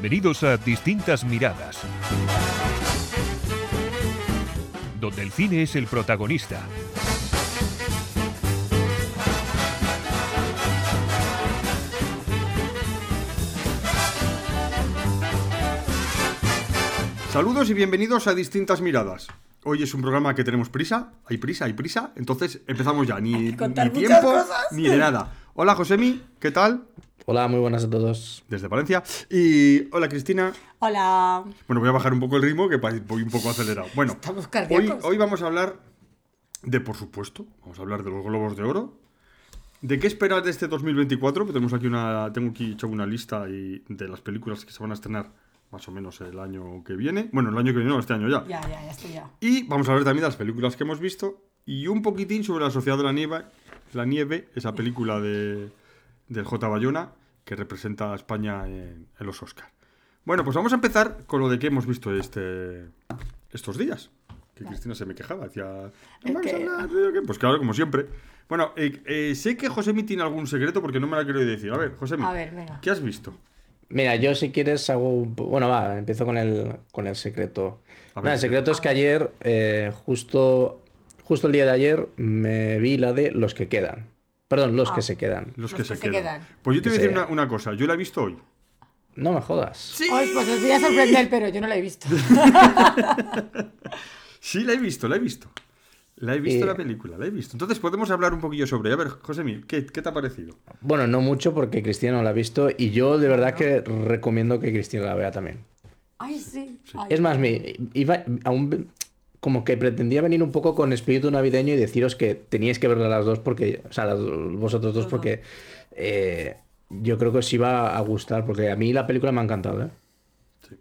Bienvenidos a Distintas Miradas, donde el cine es el protagonista. Saludos y bienvenidos a Distintas Miradas. Hoy es un programa que tenemos prisa, hay prisa, hay prisa, entonces empezamos ya, ni, ni tiempo cosas. ni de nada. Hola Josemi, ¿qué tal? Hola, muy buenas a todos. Desde Valencia. Y hola Cristina. Hola. Bueno, voy a bajar un poco el ritmo que voy un poco acelerado. Bueno, Estamos hoy, vamos a hablar de, por supuesto, vamos a hablar de los Globos de Oro. ¿De qué esperar de este 2024? Pues tenemos aquí una, tengo aquí hecho una lista y- de las películas que se van a estrenar más o menos el año que viene. Bueno, el año que viene, no, este año ya. Ya, ya, ya estoy ya. Y vamos a hablar también de las películas que hemos visto y un poquitín sobre La Sociedad de la Nieve, la nieve esa película de, del J. Bayona que representa a España en, en los Oscars. Bueno, pues vamos a empezar con lo de que hemos visto este, estos días. Que Cristina se me quejaba, decía, "No a que- hablar de qué?". Pues claro, como siempre. Bueno, eh, eh, sé que Josemi tiene algún secreto porque no me la quiero decir. A ver, Josemi, A ver, venga. ¿qué has visto? Mira, yo si quieres hago un Bueno, va, empiezo con el, con el secreto. A ver, Nada, el secreto es que ayer, eh, justo, justo el día de ayer, me vi la de Los que quedan. Perdón, Los Ah. que se quedan. Los, Los que, que se, se quedan. quedan. Pues yo te voy a Que decir una, una cosa, yo la he visto hoy. No me jodas. Ay, pues os voy a sorprender, pero yo no la he visto. Sí, la he visto, la he visto. La he visto Eh, la película, la he visto. Entonces podemos hablar un poquillo sobre. ella. A ver, José ¿qué, ¿qué te ha parecido? Bueno, no mucho porque Cristina no la ha visto y yo de verdad que recomiendo que Cristina la vea también. Ay, sí. Ay, Es más, me iba aún como que pretendía venir un poco con espíritu navideño y deciros que teníais que verla las dos porque, o sea, las- vosotros dos porque eh, yo creo que os iba a gustar porque a mí la película me ha encantado, ¿eh? Sí.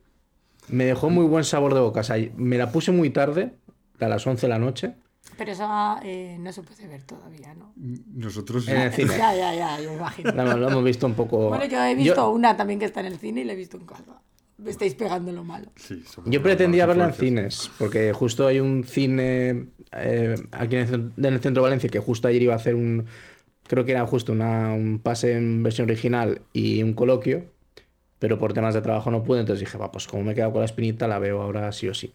Me dejó muy buen sabor de boca. O sea, me la puse muy tarde, a las 11 de la noche. Pero esa eh, no se puede ver todavía, ¿no? Nosotros. En el cine. Ya, ya, ya, yo imagino. Lo hemos visto un poco. Bueno, yo he visto una también que está en el cine y la he visto en casa. Me estáis pegando lo malo. Sí, Yo pretendía verla en cines, porque justo hay un cine eh, aquí en el, cen- en el centro de Valencia que justo ayer iba a hacer un, creo que era justo una- un pase en versión original y un coloquio, pero por temas de trabajo no pude, entonces dije, va, pues como me he quedado con la espinita, la veo ahora sí o sí.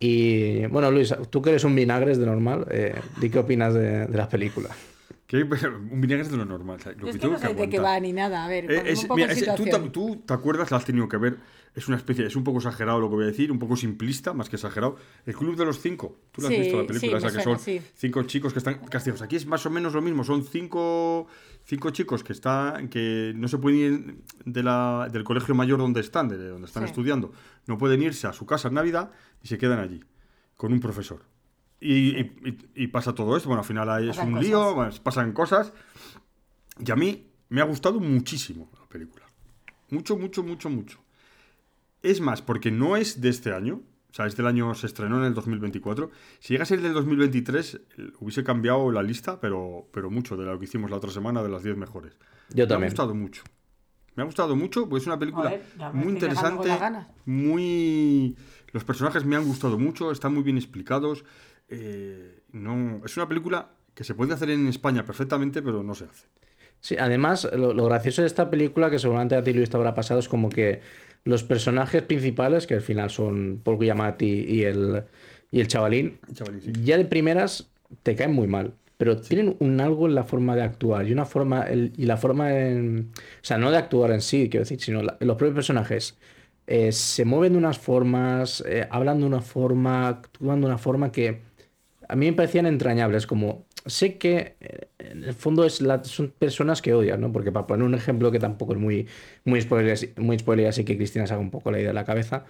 Y bueno, Luis, tú que eres un vinagres de normal, eh, di qué opinas de, de la película. Que un vinagre es de lo normal. o sea, lo Yo es que que tengo no sé de qué aguantar. va ni nada. A ver, Eh, es- un poco mira, en es- tú, te, situación. tú te acuerdas, la has tenido que ver. Es una especie, es un poco exagerado lo que voy a decir, un poco simplista, más que exagerado. El Club de los Cinco. Tú la has Sí, visto la sí, película, esa que suena, son sí. cinco chicos que están castigados. Aquí es más o menos lo mismo. Son cinco, cinco chicos que están, que no se pueden ir de la, del colegio mayor donde están, de donde están estudiando. No pueden irse a su casa en Navidad y se quedan allí con un profesor. Y, y- y- pasa todo esto. Bueno, al final hay- es Pasan un cosas. lío, bueno, pasan cosas. Y a mí me ha gustado muchísimo la película. Mucho, mucho, mucho, mucho. Es más, porque no es de este año. O sea, este año se estrenó en el 2024. Si llega a ser del 2023, eh, hubiese cambiado la lista, pero, pero mucho de lo que hicimos la otra semana de las 10 mejores. Yo Me ha también. gustado mucho. Me ha gustado mucho, porque es una película me muy interesante. Muy. Los personajes me han gustado mucho, están muy bien explicados. Eh, no, es una película que se puede hacer en España perfectamente, pero no se hace. Sí, además, lo, lo gracioso de esta película, que seguramente a ti Luis te habrá pasado, es como que los personajes principales, que al final son Paul Giamatti y el, y el chavalín, Chavalín, sí. ya de primeras te caen muy mal. Pero tienen un algo en la forma de actuar y una forma el- y la forma en, o sea, no de actuar en sí, quiero decir, sino la- los propios personajes eh, se mueven de unas formas, eh, hablan de una forma, actúan de una forma que a mí me parecían entrañables, como sé que eh, en el fondo es la- son personas que odias, ¿no? Porque para poner un ejemplo que tampoco es muy, muy spoiler, así- muy spoiler, así que Cristina saca un poco la idea de la cabeza,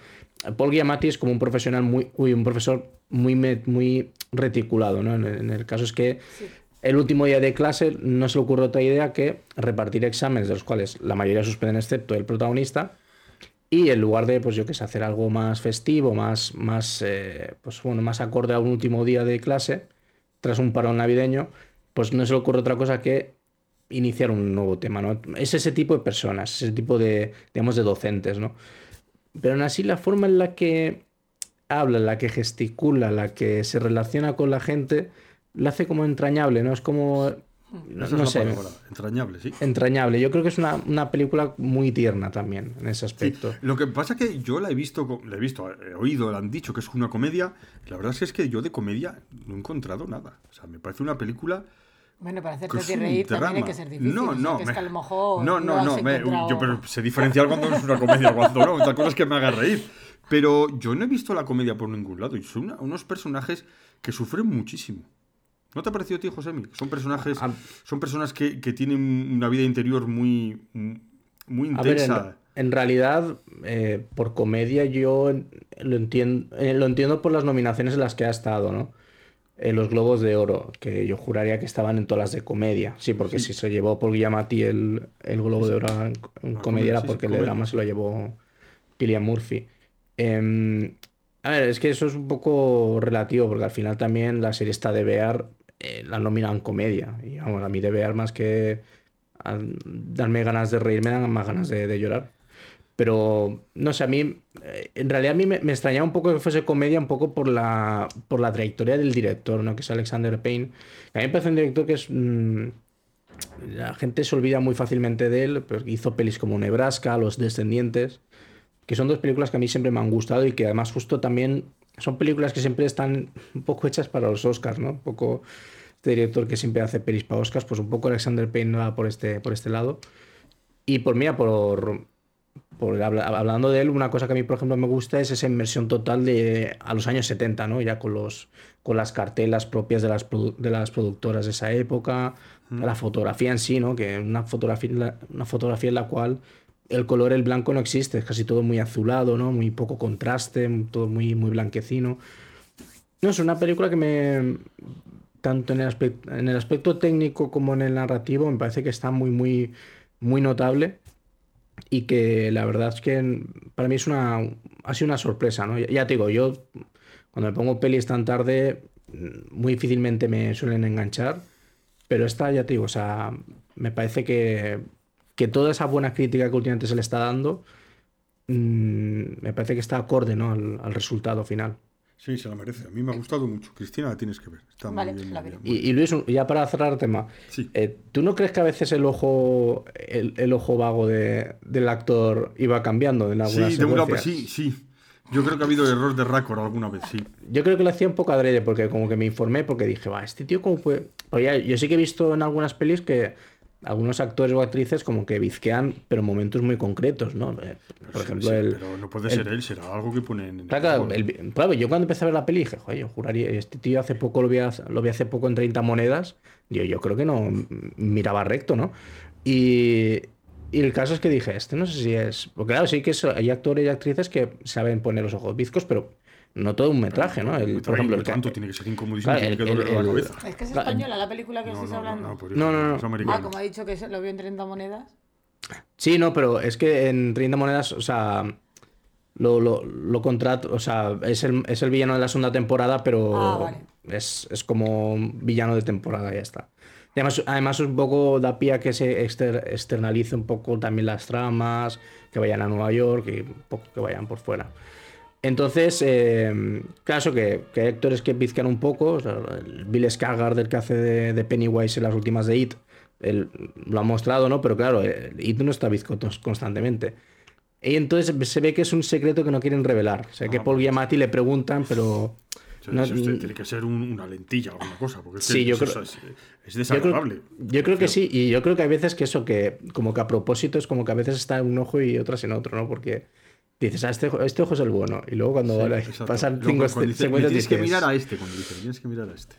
Paul Giamatti es como un profesional muy, uy, un profesor muy, muy reticulado, ¿no? En el, en el caso es que Sí. el último día de clase no se le ocurre otra idea que repartir exámenes, de los cuales la mayoría suspenden excepto el protagonista, y en lugar de, pues yo que sé, hacer algo más festivo, más, más, eh, pues bueno, más acorde a un último día de clase, tras un parón navideño, pues no se le ocurre otra cosa que iniciar un nuevo tema, ¿no? Es ese tipo de personas, ese tipo de, digamos, de docentes, ¿no? Pero aún así la forma en la que habla, la que gesticula, la que se relaciona con la gente, la hace como entrañable, ¿no? Es como no, sé, palabra, entrañable, sí. entrañable. Yo creo que es una, una película muy tierna también en ese Sí, aspecto. Lo que pasa es que yo la he visto, la he visto, he oído, la han dicho que es una comedia. la verdad es que, es que yo de comedia no he encontrado nada. O sea, me parece una película Bueno, para hacerte reír también hay drama. que ser difícil. No, o sea, no, que es me- que a lo mejor no, no, no, me- encontrado- yo, pero sé diferenciar cuando es una comedia, cuando no. Otra cosa es que me haga reír. Pero yo no he visto la comedia por ningún lado. Y son una- unos personajes que sufren muchísimo. ¿No te ha parecido a ti, Josemi? Son personajes, A- son personas que, que tienen una vida interior muy, muy A ver, intensa. en, en realidad, eh, por comedia yo lo entiendo, lo entiendo por las nominaciones en las que ha estado, ¿no? En los Globos de Oro, que yo juraría que estaban en todas las de comedia. Sí, porque si se llevó por Giamatti el, el Globo de Oro en, en Ah, comedia era sí, porque el drama se lo llevó Cillian Murphy. Em, a ver, es que eso es un poco relativo, porque al final también la serie está de Bear, eh, la nominan comedia. Y vamos, a mí de Bear más que darme ganas de reír, me dan más ganas de, llorar. Pero, no sé, a mí, eh, en realidad a mí me, extrañaba un poco que fuese comedia, un poco por la, por la trayectoria del director, ¿no? Que es Alexander Payne. A mí me parece un director que es... mm, la gente se olvida muy fácilmente de él, hizo pelis como Nebraska, Los Descendientes, que son dos películas que a mí siempre me han gustado y que además justo también son películas que siempre están un poco hechas para los Oscars, ¿no? Un poco este director que siempre hace pelis para Oscars, pues un poco Alexander Payne va por este, por este lado. Y por mira, por, por habla- hablando de él, una cosa que a mí, por ejemplo, me gusta es esa inmersión total de a los años 70, ¿no? Ya con los con las cartelas propias de las, produ- de las productoras de esa época, la fotografía en sí, ¿no? Que una fotografía, una fotografía en la cual el color, el blanco no existe, es casi todo muy azulado, ¿no? Muy poco contraste, todo muy, muy blanquecino. No, es una película que me, tanto en el, aspecto, en el aspecto técnico como en el narrativo, me parece que está muy, muy, muy notable y que la verdad es que para mí es una, ha sido una sorpresa, ¿no? Ya, te digo, yo cuando me pongo pelis tan tarde, muy difícilmente me suelen enganchar, pero esta, ya te digo, o sea, me parece que, que toda esa buena crítica que últimamente se le está dando, mm, me parece que está acorde, ¿no? al, al resultado final. Sí, se la merece. A mí me ha gustado mucho. Cristina, la tienes que ver. Está Vale, muy bien. la muy bien, Y, y Luis, un- ya para cerrar el tema, Sí. eh, ¿tú no crees que a veces el ojo, el, el ojo vago de- del actor iba cambiando en algunas Sí, de una, secuencias? sí, sí. Yo creo que ha habido error de récord alguna vez, sí. Yo creo que lo hacía un poco adrede porque como que me informé porque dije, va, este tío cómo puede... Ya- yo sí que he visto en algunas pelis que algunos actores o actrices como que bizquean, pero en momentos muy concretos, ¿no? Eh, Por ejemplo, sí, el... Pero no puede el- ser él, será algo que ponen en Claro, el- claro, yo cuando empecé a ver la peli dije, joder, yo juraría, este tío hace poco lo vi, hace- lo vi hace poco en 30 monedas, yo, yo creo que no m- miraba recto, ¿no? Y, y el caso es que dije, este no sé si es, porque claro, sí que es- hay actores y actrices que saben poner los ojos bizcos, pero no todo un metraje, ¿no? El, por ejemplo, el, tanto, tiene que ser incomodísimo, Claro, tiene que doler la el- cabeza. Es que es española la película que No, estáis hablando. no, No, no, no. Es ah, como ha dicho que lo vio en 30 monedas. Sí, no, pero es que en 30 monedas, o sea, lo, lo, lo contrato, o sea, es el, es el villano de la segunda temporada, pero Ah, vale. es, es como un villano de temporada, ya está. Y además, además un poco da pie a que se exter- externalice un poco también las tramas, que vayan a Nueva York y un poco que vayan por fuera. Entonces, eh, caso que, que hay actores que pizcan un poco, o sea, el Bill Skarsgård, el que hace de, de Pennywise en las últimas de It, él lo ha mostrado, ¿no? Pero claro, el It no está bizco tos- constantemente. Y entonces se ve que es un secreto que no quieren revelar. O sea, que Ah, Paul Giamatti le preguntan, pero... No- usted tiene que ser un- una lentilla o alguna cosa, porque es, Sí, que yo creo- es, es Yo creo, desagradable. yo creo que sí, y yo creo que hay veces que eso, que como que a propósito es como que a veces está en un ojo y otras en otro, ¿no? Porque dices, ah, este, ojo- este ojo es el bueno, y luego cuando Sí, pasan Luego, cinco cuando dice, secuencias "Me tienes que mirar a este, cuando dice, "Me tienes que mirar a este.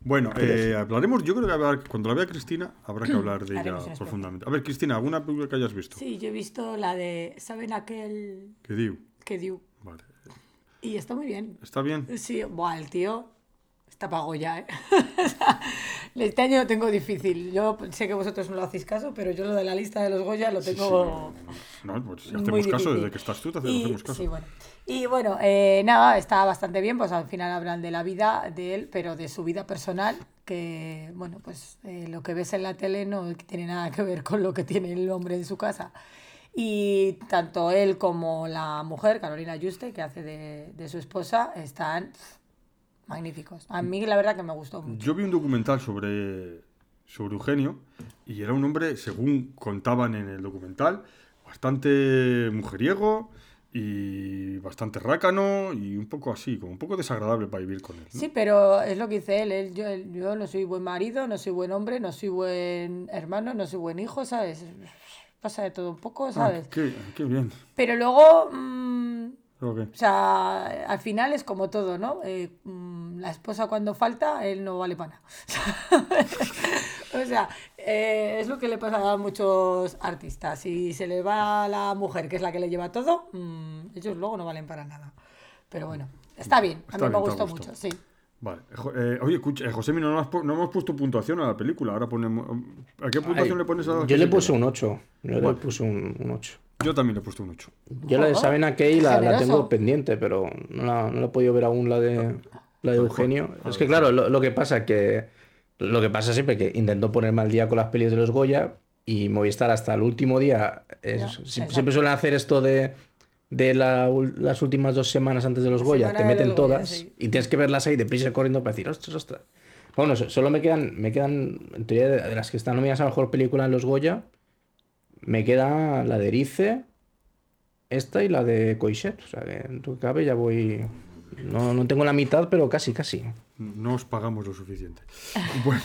Bueno, eh, hablaremos, yo creo que cuando la vea Cristina habrá que hablar de ella profundamente. A ver, Cristina, ¿alguna película que hayas visto? Sí, yo he visto la de. ¿Saben aquel Que digo. que dio? Vale. Y está muy bien. ¿Está bien? Sí, buah, el tío está pago ya, ¿eh? este año lo tengo difícil. Yo sé que vosotros no lo hacéis caso, pero yo lo de la lista de los Goya lo Sí, tengo. sí, no, pues si muy hacemos caso, difícil. desde que estás tú, te hace- Y- hacemos caso. sí, bueno. Y bueno, eh, nada, está bastante bien, pues al final hablan de la vida de él, pero de su vida personal, que bueno, pues eh, lo que ves en la tele no tiene nada que ver con lo que tiene el hombre en su casa. Y tanto él como la mujer, Carolina Juste, que hace de, de su esposa, están magníficos. A mí la verdad que me gustó mucho. Yo vi un documental sobre sobre Eugenio, y era un hombre, según contaban en el documental, bastante mujeriego y bastante rácano y un poco así, como un poco desagradable para vivir con él. ¿no? Sí, pero es lo que dice él. él- yo, yo no soy buen marido, no soy buen hombre, no soy buen hermano, no soy buen hijo, ¿sabes? Pasa de todo un poco, Ah, ¿sabes? qué, qué bien. Pero luego, mm, O sea, al final es como todo, ¿no? Eh, mm, la esposa cuando falta, él no vale para nada. o sea, eh, es lo que le pasa a muchos artistas. Si se le va la mujer, que es la que le lleva todo, mm, ellos luego no valen para nada. Pero bueno, está bien. A Está mí me bien, ha gustó mucho, sí. Vale. Eh, oye, escucha, eh, José, no, no hemos puesto puntuación a la película. Ahora ponemos. ¿A qué puntuación Ay, le pones a la Yo le puse se un 8. Yo le puse un, un 8. queda? Yo también le he puesto un 8. Yo la de Ojo, Sabina Key la, la tengo pendiente, pero no la, no la he podido ver aún la de, la de Eugenio. Es que claro, lo, lo que pasa que lo que pasa siempre que intento ponerme al día con las pelis de los Goya y Movistar hasta el último día es- siempre suelen hacer esto de de la ul- las últimas dos semanas antes de los La Goya, semana te meten Goya, todas sí. y tienes que verlas ahí deprisa corriendo para decir, ostras, ostras. Bueno, so- solo me quedan, me quedan, en teoría, de, de las que están nominadas a mejor película en los Goya, me queda la de Erice, esta y la de Coixet. O sea que en que cabe ya voy. No, no tengo la mitad, pero casi, casi. No os pagamos lo suficiente. Bueno,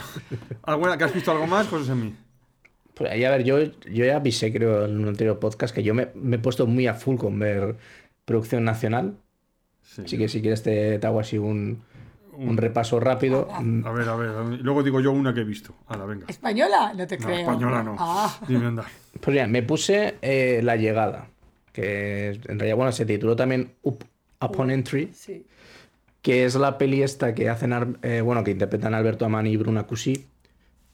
¿alguna, ¿que has visto algo más, José Semí? Pues ahí, a ver, yo, yo ya avisé, creo, en un anterior podcast que yo me, me he puesto muy a full con ver producción nacional. Sí. Así que si quieres te, te hago así un, un repaso rápido. A ver, a ver. a ver. Luego digo yo una que he visto. Hala, venga. ¿Española? No te No, creo. española no. Ah, Dime, anda. Pues mira, me puse eh, La Llegada, que en realidad, bueno, se tituló también Up Upon Entry, sí. que es la peli esta que hacen, eh, bueno, que interpretan Alberto Amani y Bruna Cusí,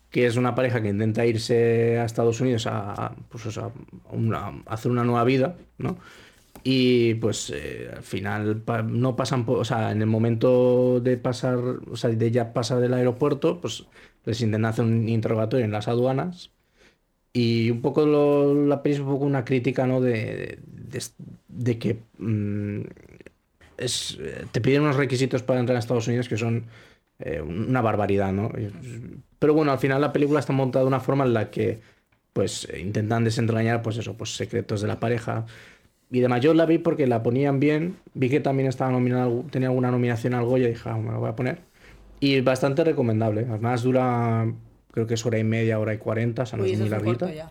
que es una pareja que intenta irse a Estados Unidos a, pues hacer una nueva vida, ¿no? Y pues eh, al final no pasan, o sea, en el momento de pasar, o sea, de ya pasar del aeropuerto, pues les intentan hacer un interrogatorio en las aduanas. Y un poco la peli es un poco una crítica, ¿no? De, de, de que mm, es, eh, te piden unos requisitos para entrar a Estados Unidos que son eh, una barbaridad, ¿no? Pero bueno, al final la película está montada de una forma en la que pues intentan desentrañar pues eso, pues secretos de la pareja. Y de mayor la vi porque la ponían bien, vi que también estaba nominada, al- tenía alguna nominación al Goya y dije, ah, me la voy a poner. Y bastante recomendable, además dura creo que es hora y media, hora y cuarenta, o sea, no Uy, es muy larguita. ya.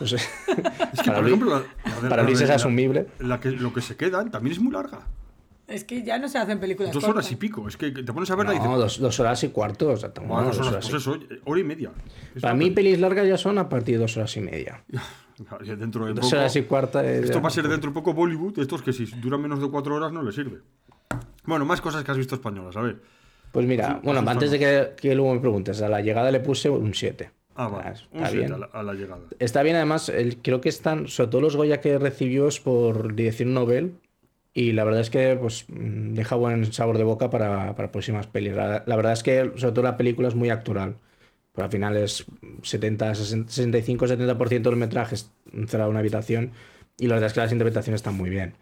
Eso es- que, para por Luis- ejemplo, la, la de- para la Luis de- es la- asumible. La que, lo que se quedan también es muy larga. Es que ya no se hacen películas Dos horas cortas. y pico. Es que te pones a verla y No, dices. dos, dos horas y cuarto, o sea, "Buah, bueno, dos dos horas, horas pues y- eso, hora y media. Es Para mí, peli. pelis largas ya son a partir de dos horas y media. Dentro de Dos poco- horas y cuarta. es Esto ya- va a ser dentro de poco Bollywood, estos que si duran menos de cuatro horas no les sirve. Bueno, más cosas que has visto españolas, a ver. Pues mira, Sí, bueno, antes de que, que luego me preguntes, a la llegada le puse un 7. Ah, vale. Un Está siete bien. a la, a la llegada. Está bien, además, el- creo que están, sobre todo los Goya que recibió es por dirección Nobel. Y la verdad es que pues, mm, deja buen sabor de boca para, para próximas pelis. La, verdad es que, sobre todo, la película es muy actual. Pero al final es 70, 65-70% del metraje encerrado en una habitación. Y la verdad es que las interpretaciones están muy bien.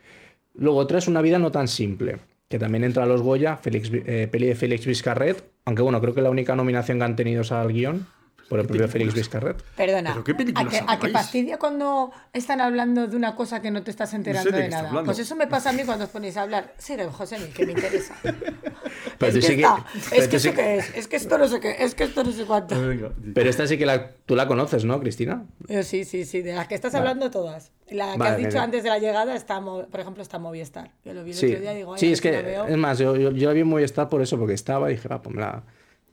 Luego, otra es Una vida no tan simple, que también entra a los Goya, eh, peli de Félix Vizcarret. Aunque bueno, creo que la única nominación que han tenido es al guion, por el ¿qué propio Félix películas? Vizcarret. Perdona, ¿Pero qué películas ¿a que, a que fastidia cuando están hablando de una cosa que no te estás enterando de nada? hablando. Pues eso me pasa a mí cuando os ponéis a hablar. Sigue, José, que me interesa. Pero es tú que, sí que- es que sí esto qué es, es que esto no sé qué, es que esto no sé cuánto. Pero esta sí que la, tú la conoces, ¿no, Cristina? Yo sí, sí, sí, de las que estás hablando todas. La que Vale, has dicho antes de la llegada, está, por ejemplo, está Movistar. Yo lo vi el Sí, otro día y digo, ay, sí es que, la veo. es más, yo, yo, yo la vi en Movistar por eso, porque estaba y dije, va, pues me la,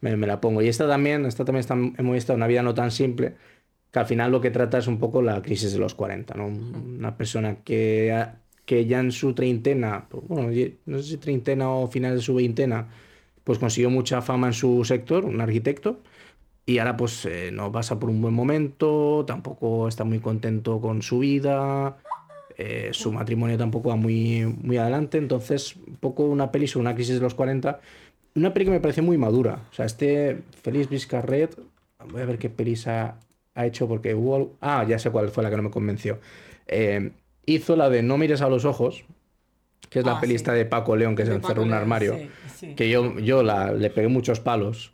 me, me la pongo. Y esta también, esta también está en Movistar, Una vida no tan simple, que al final lo que trata es un poco la crisis de los 40, ¿no? Una persona que, que ya en su treintena, pues, bueno, no sé si treintena o final de su veintena, pues consiguió mucha fama en su sector, un arquitecto, y ahora pues eh, no pasa por un buen momento, tampoco está muy contento con su vida, eh, su matrimonio tampoco va muy, muy adelante, entonces un poco una peli sobre una crisis de los 40, una peli que me pareció muy madura, o sea, este Félix Vizcarret, voy a ver qué pelis ha, ha hecho porque hubo... Ah, ya sé cuál fue la que no me convenció. Eh, hizo la de No mires a los ojos, que es la Ah, peli sí. esta de Paco León que se encerró en un armario, sí, sí. que yo, yo la, le pegué muchos palos.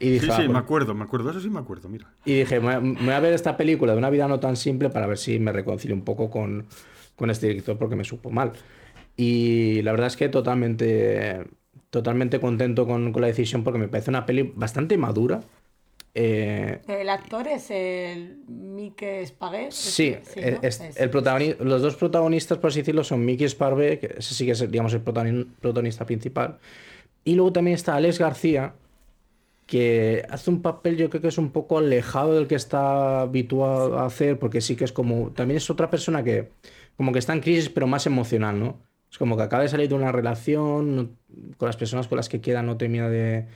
Y dije, Sí, ah, sí, pues- me acuerdo, me acuerdo. Eso sí me acuerdo, mira. Y dije, me, me voy a ver esta película de una vida no tan simple para ver si me reconcilio un poco con, con este director porque me supo mal. Y la verdad es que totalmente, totalmente contento con, con la decisión porque me parece una peli bastante madura. Eh, El actor es el Mike Spaguet. sí, ¿no? es- Es- el protagoni- los dos protagonistas, por así decirlo, son Mickey Sparve, que ese sí que es digamos, el protagoni- protagonista principal. Y luego también está Alex García, que hace un papel yo creo que es un poco alejado del que está habituado a hacer, porque sí que es como, también es otra persona que como que está en crisis, pero más emocional, ¿no? Es como que acaba de salir de una relación, no- con las personas con las que queda no termina de,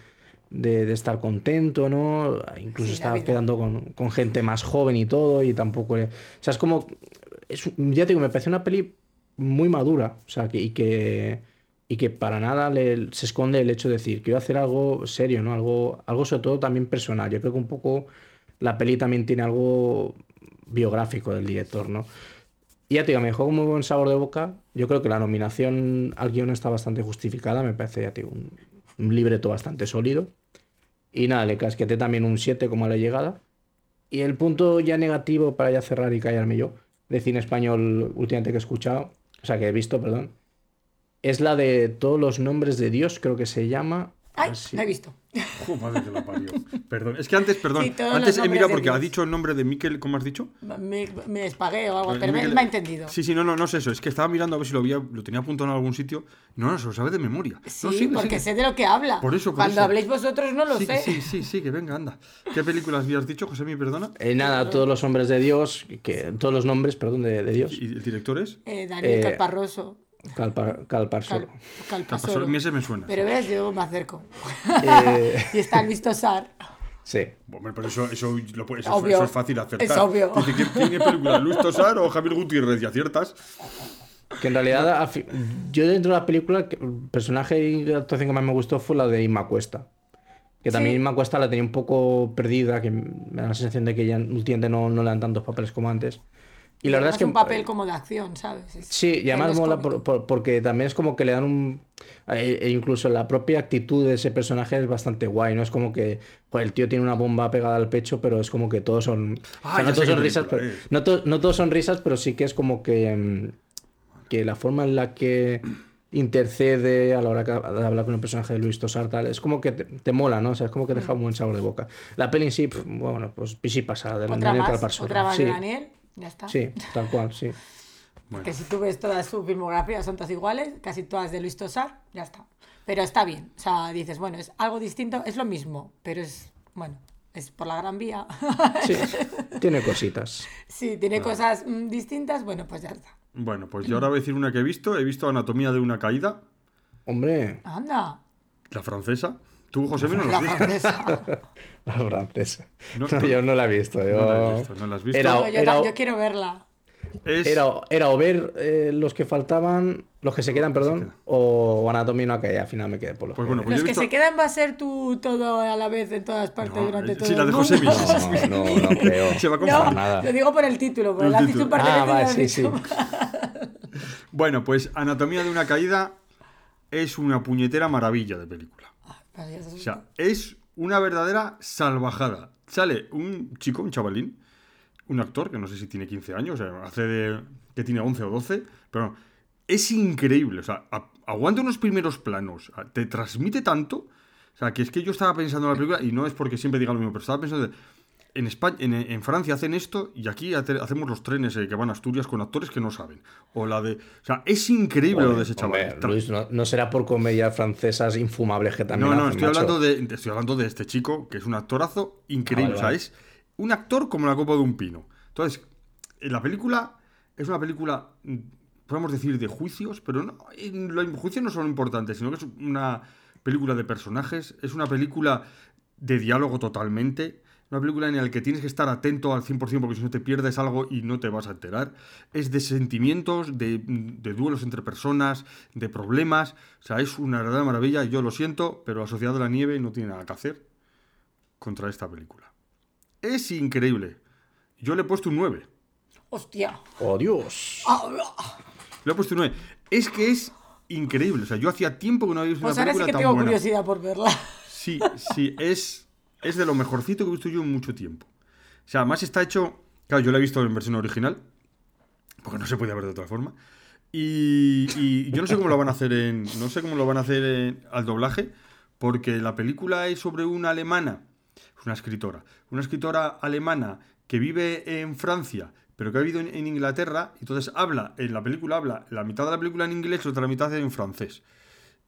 de- de estar contento, ¿no? Incluso Sí, está quedando con, con gente más joven y todo, y tampoco... le- O sea, es como... Es, ya te digo, me parece una peli muy madura, o sea, que, y que y que para nada le- se esconde el hecho de decir, quiero hacer algo serio, ¿no? Algo, algo sobre todo también personal. Yo creo que un poco la peli también tiene algo biográfico del director, ¿no? Y ya te digo, me dejó con muy buen sabor de boca. Yo creo que la nominación al guion está bastante justificada. Me parece, ya te un, un libreto bastante sólido. Y nada, le casqueté también un 7 como a la llegada. Y el punto ya negativo para ya cerrar y callarme yo, de cine español últimamente que he escuchado, o sea, que he visto, perdón, es la de todos los nombres de Dios, creo que se llama. Ay, Así. no he visto. Madre que la parió. Perdón. Es que antes, perdón. Sí, antes he mirado nombres de porque ha dicho el nombre de Miquel, ¿cómo has dicho? Me, me espagué o algo, Eh, pero me, Miquel- me ha entendido. Sí, sí, no, no, no es eso. Es que estaba mirando a ver si lo había, lo tenía apuntado en algún sitio. No, no, se lo sabe de memoria. Sí, No, sigue, porque sigue. sé de lo que habla. Por eso, por Cuando eso. habléis vosotros no lo Sí, sé. sí, sí, sí, que venga, anda. ¿Qué películas habías dicho, José, mi perdona? Eh, nada, todos los nombres de Dios, que, todos los nombres, perdón, de, de Dios. ¿Y el director es? Eh, Daniel Eh, Calparroso. Calpar, Calpar Cal- solo. Calpasoro. Capasol, a mí ese me suena. Pero ves, yo me acerco. Eh, y está Luis Tosar. sí. Hombre, pero eso, eso, lo puedes- Obvio. eso es fácil acertar. Es obvio. Dice, ¿quién tiene película? ¿Luis Tosar o Javier Gutiérrez? Y aciertas. Que en realidad, yo dentro de la película, el personaje y la actuación que más me gustó fue la de Inma Cuesta. Que también Sí. Inma Cuesta la tenía un poco perdida, que me da la sensación de que ya últimamente no, no le dan tantos papeles como antes. Y la verdad es que. un papel como de acción, ¿sabes? Es- Sí, y además mola por- por- porque también es como que le dan un... e- e incluso la propia actitud de ese personaje es bastante guay, ¿no? Es como que joder, el tío tiene una bomba pegada al pecho, pero es como que todos son... Ah, o sea, ya no, todos son risas, pero, es. no, to- no todos son risas, pero sí que es como que... mm, Que la forma en la que intercede a la hora que- de hablar con el personaje de Luis Tosar, tal, es como que te, te mola, ¿no? O sea, es como que deja un buen sabor de boca. La peli en sí, pf, bueno, pues sí pasa, de Daniel más, Calparsoro. otra más sí, Daniel. Ya está. sí, tal cual, sí. Bueno, Que si tú ves toda su filmografía son todas iguales, casi todas de Luis Tosar, ya está. Pero está bien. O sea, dices, bueno, es algo distinto, es lo mismo, pero es, bueno, es por la gran vía. Sí, tiene cositas. sí, tiene cosas mm, distintas, bueno, pues ya está. bueno, pues yo ahora voy a decir una que he visto. He visto Anatomía de una caída, Hombre, Anda, la francesa. Tú, José, no la la francesa. la francesa. No, No, yo no la he visto. Yo... No la has visto, no la has visto. Era- No, yo, era- ta- yo quiero verla. Es- Era, era o ver eh, los que faltaban, los que se quedan, perdón, o Anatomía no caía. Al final me quedé por los Pues que- bueno, pues Los he que visto- se quedan va a ser tú todo a la vez en todas partes No, durante eh, todo sí, la el de José mundo. No, no, no creo. Se va a No, confundir. nada. lo digo por el título, porque El dicho título. un par de Ah, vale, sí, sí. Bueno, pues Anatomía de una caída es una puñetera maravilla de película. Eso O sea, es una verdadera salvajada. Sale un chico, un chavalín, un actor, que no sé si tiene 15 años, o sea, hace de que tiene 11 o 12, pero no, es increíble. O sea, aguanta unos primeros planos, te transmite tanto. O sea, que es que yo estaba pensando en la película, y no es porque siempre diga lo mismo, pero estaba pensando de, en, España, en, en Francia hacen esto y aquí hace- hacemos los trenes eh, que van a Asturias con actores que no saben. O la de... O sea, es increíble lo de ese chaval. Hombre, Luis, no, no será por comedias francesas infumables que también No, no, hacen, estoy macho. hablando, de, estoy hablando de este chico, que es un actorazo increíble. Ah, vale, O sea, es un actor como la copa de un pino. Entonces, en la película es una película, mm, podemos decir, de juicios, pero no, los juicios no son importantes, sino que es una película de personajes, es una película de diálogo totalmente. Una película en la que tienes que estar atento al 100% porque si no te pierdes algo y no te vas a enterar. Es de sentimientos, de, de duelos entre personas, de problemas. O sea, es una verdadera maravilla. Yo lo siento, pero la Sociedad de la Nieve no tiene nada que hacer contra esta película. Es increíble. Yo le he puesto un 9. Hostia. ¡Oh, Dios! Le he puesto un 9. Es que es increíble. O sea, yo hacía tiempo que no había visto Pues una ahora sí película que tan tengo buena. curiosidad por verla. Sí, sí, es, es de lo mejorcito que he visto yo en mucho tiempo. O sea, además está hecho. Claro, yo lo he visto en versión original, porque no se podía ver de otra forma. Y, yo no sé cómo lo van a hacer en. No sé cómo lo van a hacer en- al doblaje, porque la película es sobre una alemana, una escritora, una escritora alemana que vive en Francia, pero que ha vivido en, en Inglaterra, y entonces habla, en la película habla la mitad de la película en inglés y otra mitad en francés.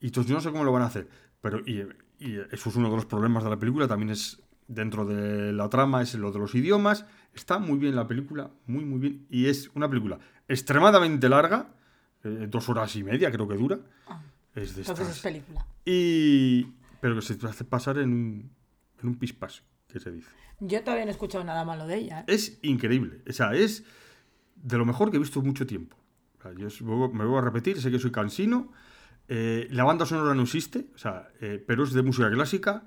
Y entonces yo no sé cómo lo van a hacer. Pero, y eso es uno de los problemas de la película, también es dentro de la trama, es lo de los idiomas. Está muy bien la película, muy, muy bien. Y es una película extremadamente larga, eh, dos horas y media creo que dura. Es de Entonces es estas. película. Y, pero que se te hace pasar en un, en un pispás, que se dice. Yo todavía no he escuchado nada malo de ella. ¿eh? Es increíble. O sea, es de lo mejor que he visto mucho tiempo. O sea, yo me voy a repetir, sé que soy cansino. Eh, la banda sonora no existe, o sea, eh, pero es de música clásica,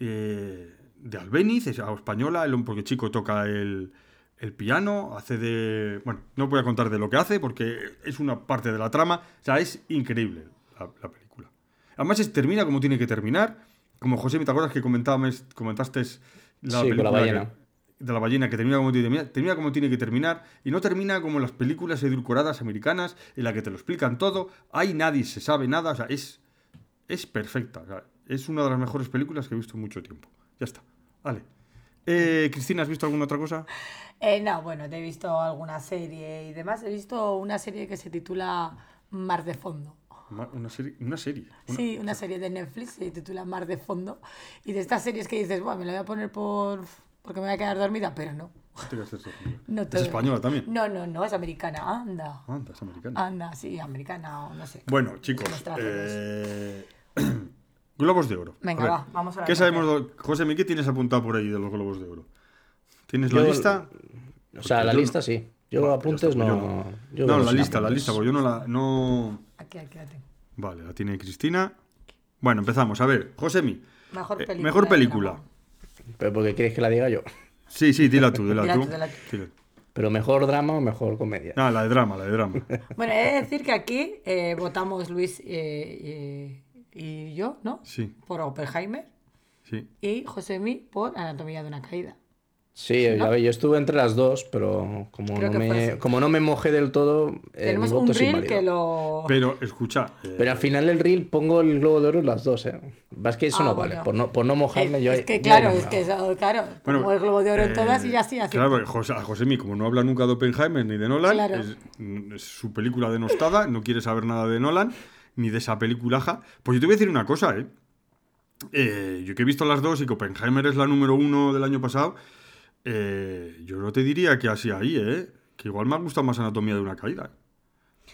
eh, de Albéniz, es española, el porque Chico toca el, el piano, hace de... Bueno, no voy a contar de lo que hace porque es una parte de la trama, o sea, es increíble la, la película. Además, es- termina como tiene que terminar, como José, ¿te acuerdas que comentabas, comentaste la Sí, con la que- ballena. De la ballena que termina como tiene, que terminar, termina como tiene que terminar y no termina como las películas edulcoradas americanas en la que te lo explican todo, ahí nadie se sabe nada, o sea, es, es perfecta, o sea, es una de las mejores películas que he visto en mucho tiempo. Ya está, vale. Eh, Cristina, ¿has visto alguna otra cosa? Eh, no, bueno, te he visto alguna serie y demás. He visto una serie que se titula Mar de Fondo. Una serie, una serie. una- Sí, una serie de Netflix se titula Mar de Fondo. Y de estas series que dices, bueno, me la voy a poner por porque me voy a quedar dormida, pero no. ¿Qué te dormida? no ¿Es española también? No, no, no, es americana. Anda. Anda, es americana. Anda, sí, americana o no sé. Bueno, chicos, eh, Globos de oro. Venga, A ver, va, vamos a la ¿Qué sabemos? de- José, ¿qué tienes apuntado por ahí de los globos de oro? ¿Tienes la lista? O sea, la no- lista sí. Yo ya apuntes está, yo no. yo no, la lista, la lista, porque yo no la. No... Aquí, aquí la tengo. Vale, la tiene Cristina. Bueno, empezamos. A ver, Josemi. Mejor eh, película. mejor película. Pero porque quieres que la diga yo. Sí, sí, dila tú, dila tú. dila. Pero mejor drama o mejor comedia. Ah, la de drama, la de drama. Bueno, he de decir que aquí eh, votamos Luis eh, eh, y yo, ¿no? Sí, Por Oppenheimer sí. y Josemi por Anatomía de una caída. Sí, ¿no? a ver, yo estuve entre las dos, pero como, Creo no me, así. como no me mojé del todo, eh, Tenemos mi un voto es reel que lo... Pero escucha. eh, Pero al final del reel pongo el globo de oro en las dos, ¿eh? Es que eso Ah, no bueno. vale. Por no, por no mojarme es, yo. es que claro, es que eso, claro, Bueno, como el globo de oro en todas y eh, ya sí, así. Claro, porque José, a Josemi, como no habla nunca de Oppenheimer ni de Nolan, Claro. es, mm, es su película denostada, no quiere saber nada de Nolan, ni de esa peliculaja. Pues yo te voy a decir una cosa, ¿eh? Eh, yo que he visto las dos y que Oppenheimer es la número uno del año pasado, eh, yo no te diría que así ahí, ¿eh? Que igual me ha gustado más Anatomía de una caída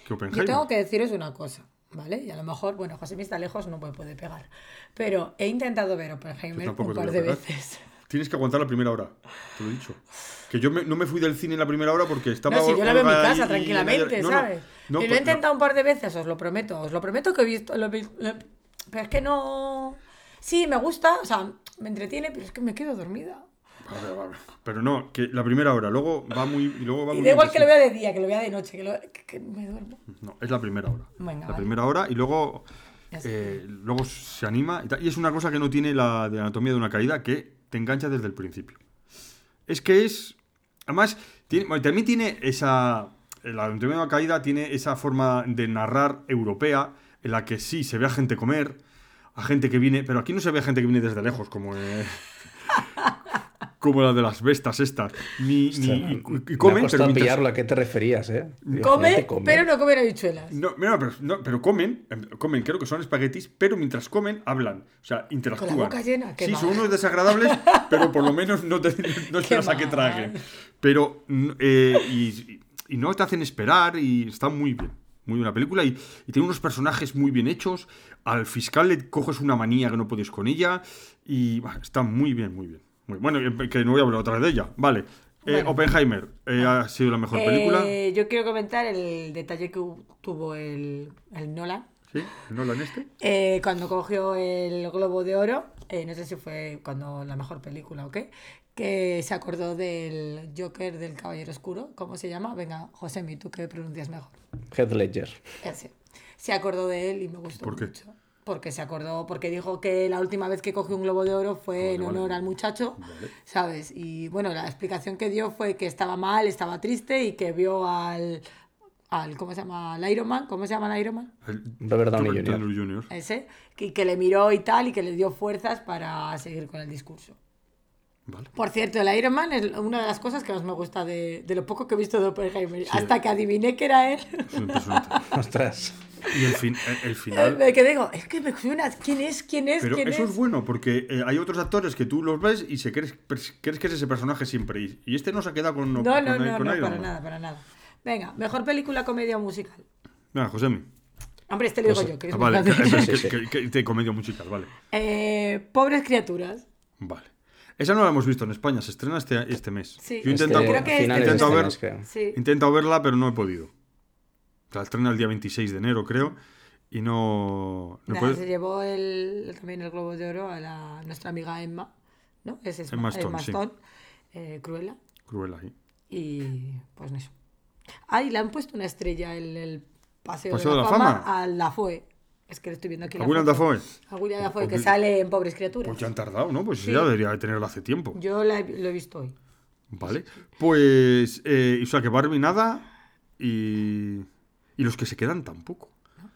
que Yo tengo que deciros una cosa, ¿vale? Y a lo mejor, bueno, Josemi está lejos, no me puede pegar. Pero he intentado ver Oppenheimer un par de veces. Tienes que aguantar la primera hora, te lo he dicho. Que yo me- no me fui del cine en la primera hora porque estaba... No, si yo la veo en mi casa y- y tranquilamente, no, ¿sabes? no, y lo he intentado un par de veces, os lo prometo. Os lo prometo que he visto. lo lo Pero es que no. Sí, me gusta, o sea, me entretiene, pero es que me quedo dormida. Pero no, que la primera hora, luego va muy... Y luego va Y muy da igual que lo vea de día, que lo vea de noche, que, lo- que- que me duermo. No, es la primera hora. Venga, la vale. primera hora y luego... Eh, luego se anima. Y es una cosa que no tiene la de anatomía de una caída que te engancha desde el principio. Es que es... Además, tiene, bueno, también tiene esa... La anatomía de una caída tiene esa forma de narrar europea en la que sí se ve a gente comer, a gente que viene... Pero aquí no se ve a gente que viene desde lejos, como... eh, como la de las bestas estas. Ni, ni- y, y Me ha comen, pero mientras- pillarlo a qué te referías, ¿eh? Come, pero no comer habichuelas. No, mira, pero, no, pero comen, em, comen, creo que son espaguetis, pero mientras comen, hablan. O sea, interactúan. boca llena, qué Sí, mal. son unos desagradables, pero por lo menos no, te, no esperas a que traguen. Pero, eh, y, y no te hacen esperar y está muy bien. Muy buena película y, y tiene unos personajes muy bien hechos. Al fiscal le coges una manía que no puedes con ella y bah, está muy bien, muy bien. Muy, bueno, que no voy a hablar otra vez de ella. Vale. Eh, Bueno. Oppenheimer eh, ha sido la mejor película. Eh, yo quiero comentar el detalle que tuvo el, el Nolan ¿Sí? ¿Nolan este? eh, cuando cogió el Globo de Oro. eh, no sé si fue cuando la mejor película o qué. Que se acordó del Joker del Caballero Oscuro. ¿Cómo se llama? Venga, Josemi, tú que pronuncias mejor. Heath Ledger. Ese. Se acordó de él y me gustó ¿Por qué? mucho. Porque se acordó, porque dijo que la última vez que cogió un globo de oro fue en Vale, honor vale. al muchacho, Vale. ¿sabes? Y bueno, la explicación que dio fue que estaba mal, estaba triste y que vio al, al ¿cómo se llama? Al Iron Man, ¿cómo se llama el Iron Man? El- Robert Downey Jr. Ese, que, que le miró y tal y que le dio fuerzas para seguir con el discurso. Vale. Por cierto, el Iron Man es una de las cosas que más me gusta de, de lo poco que he visto de Oppenheimer. Hasta que adiviné que era él. Ostras. Y el, fin, el, el final. Me quedé digo, es que me suena, ¿quién es? ¿Quién es? Pero ¿Quién eso es es? bueno, porque eh, hay otros actores que tú los ves y se crees, crees que es ese personaje siempre. Y, y este no se ha quedado con, No, con, no, no, con no, Iron para Man. nada, para nada. Venga, mejor película, comedia o musical. Venga, Josemi. Hombre, este lo digo yo, que es Ah, vale, que, que- que- de comedia musical, vale. Eh, pobres criaturas. Vale. Esa no la hemos visto en España, se estrena este, este mes. Sí. Yo Este- creo que de intentado este ver, mes, creo. Sí. he intentado verla, pero no he podido. La estrena el día 26 de enero, creo. Y no. ¿me Nada, puedes- Se llevó el, también el Globo de Oro a la, nuestra amiga Emma, ¿no? Es Emma Stone, sí. Eh, Cruella. Cruella ahí. Y pues eso. Ah, y le han puesto una estrella en el Paseo, Paseo de la, de la Fama, Fama. al Dafoe. Es que le estoy viendo aquí. ¿A la foto. Dafoe? A William Dafoe, que Pues- sale en Pobres Criaturas. Pues ya han tardado, ¿no? Pues Sí. ya debería de tenerla hace tiempo. Yo la he- lo he visto hoy. Vale. Pues. eh, o sea que Barbie nada. Y. Y los que se quedan tampoco.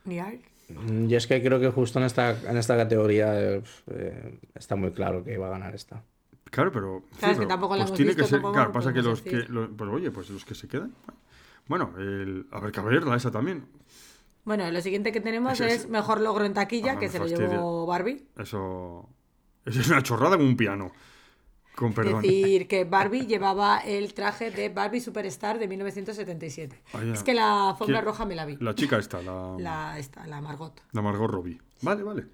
Ni hay. Mm, Yo es que creo que justo en esta, en esta categoría eh, eh, está muy claro que va a ganar esta. Claro, pero. Claro, es que tampoco la pues tiene visto, que ser. Claro, pasa que los que. pues oye, pues los que se quedan. Bueno, el, a ver que a verla esa también. Bueno, lo siguiente que tenemos es- es Mejor Logro en Taquilla, Ah, que se lo llevó Barbie. Eso. Eso es una chorrada como un piano. Con perdón. decir que Barbie llevaba el traje de Barbie Superstar de 1977. Ah. Es que la alfombra roja me la vi. La chica esta, la. La, esta, la Margot. La Margot Robbie. Vale, vale.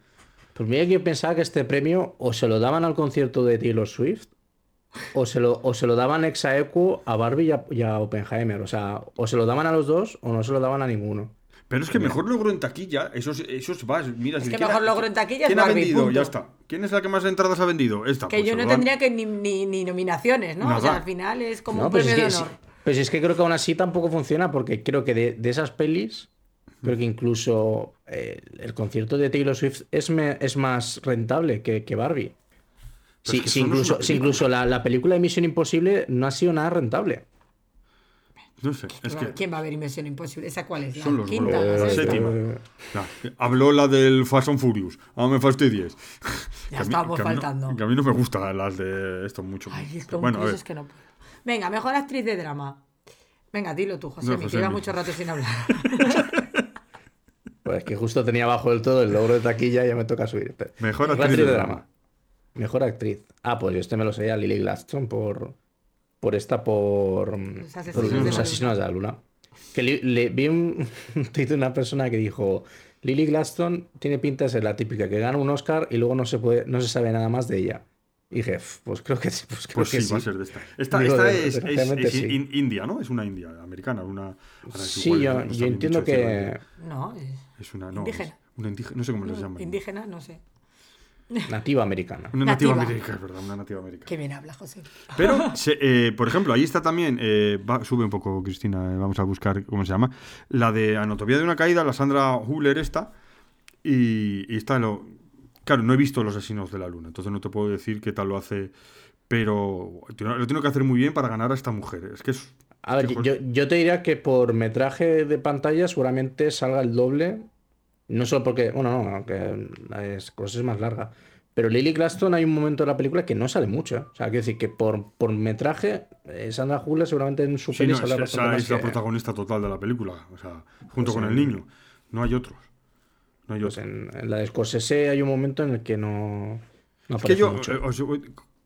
Pues mira que yo pensaba que este premio o se lo daban al concierto de Taylor Swift o se lo, o se lo daban ex aequo a Barbie y a, y a Oppenheimer. O sea, o se lo daban a los dos o no se lo daban a ninguno. Pero es que mejor logro en taquilla, eso, es- eso es- va, mira, Es si que ¿quién mejor ha- logro en taquilla es ¿Quién ha Barbie, vendido? punto. Ya está. ¿Quién es la que más entradas ha vendido? Esta. Que pues yo no tendría que ni, ni, ni nominaciones, ¿no? Nada. O sea, al final es como No, un pues premio es de que, honor. sí- pues es que creo que aún así tampoco funciona porque creo que de, de esas pelis, creo que incluso eh, el concierto de Taylor Swift es, me- es más rentable que, que Barbie. Pero Si, es es incluso, si incluso la, la película de Misión Imposible no ha sido nada rentable. No sé, es que. ¿Quién va a ver Inversión Imposible? ¿Esa cuál es? ¿La Son los quinta? globos, ¿La séptima. Ya, Habló la del Fast and Furious. Ah, me fastidies. Ya Que a mí- estábamos que a mí no- faltando. que a mí no me gustan las de esto mucho. Ay, es que bueno, a ver. es que no puedo. Venga, mejor actriz de drama. Venga, dilo tú, José, No, que Josemi. lleva mucho rato sin hablar. Pues es que justo tenía abajo del todo el logro de taquilla y ya me toca subir. Mejor Mejor actriz de drama. Mejor actriz. Ah, pues yo este me lo sé a Lily Gladstone por, por esta, por, Los asesinos por de la los luna. asesinos de la luna. Que li- le, vi un, tuit de una persona que dijo, Lily Gladstone tiene pinta de ser la típica que gana un Oscar y luego no se, puede, no se sabe nada más de ella. Y dije, "F, pues creo que, sí, pues creo Pues que sí, sí. va a ser de esta. Esta, Digo, esta de- es, es- es sí. in- india, ¿no? Es una india, americana. Una, Sí, igual, yo, no yo entiendo que No, es Es una. No, Indígena. es una indígena. No sé cómo les llaman. indígena, no sé. Nativa americana. Una nativa, Nativa. americana, verdad, una nativa americana. Qué bien habla, José. Pero, se- eh, por ejemplo, ahí está también, eh, va- sube un poco Cristina, eh, vamos a buscar cómo se llama, la de Anatomía de una caída, la Sandra Huller esta, y, y está lo... Claro, no he visto Los asesinos de la luna, entonces no te puedo decir qué tal lo hace, pero lo tiene que hacer muy bien para ganar a esta mujer. Es que es... A ver, yo, yo te diría que por metraje de pantalla seguramente salga el doble. No solo porque, bueno, no, aunque la es- cosa es más larga. Pero Lily Gladstone hay un momento de la película que no sale mucho. ¿eh? O sea, quiero decir que por, por metraje, eh, Sandra Huller seguramente en su Sí, peli no, saldrá esa- bastante esa más es la que- protagonista total de la película, o sea, junto Pues con el niño. No hay otros. No hay pues otros. en, en la de Scorsese hay un momento en el que no, no Es que aparece yo, mucho. eh, os-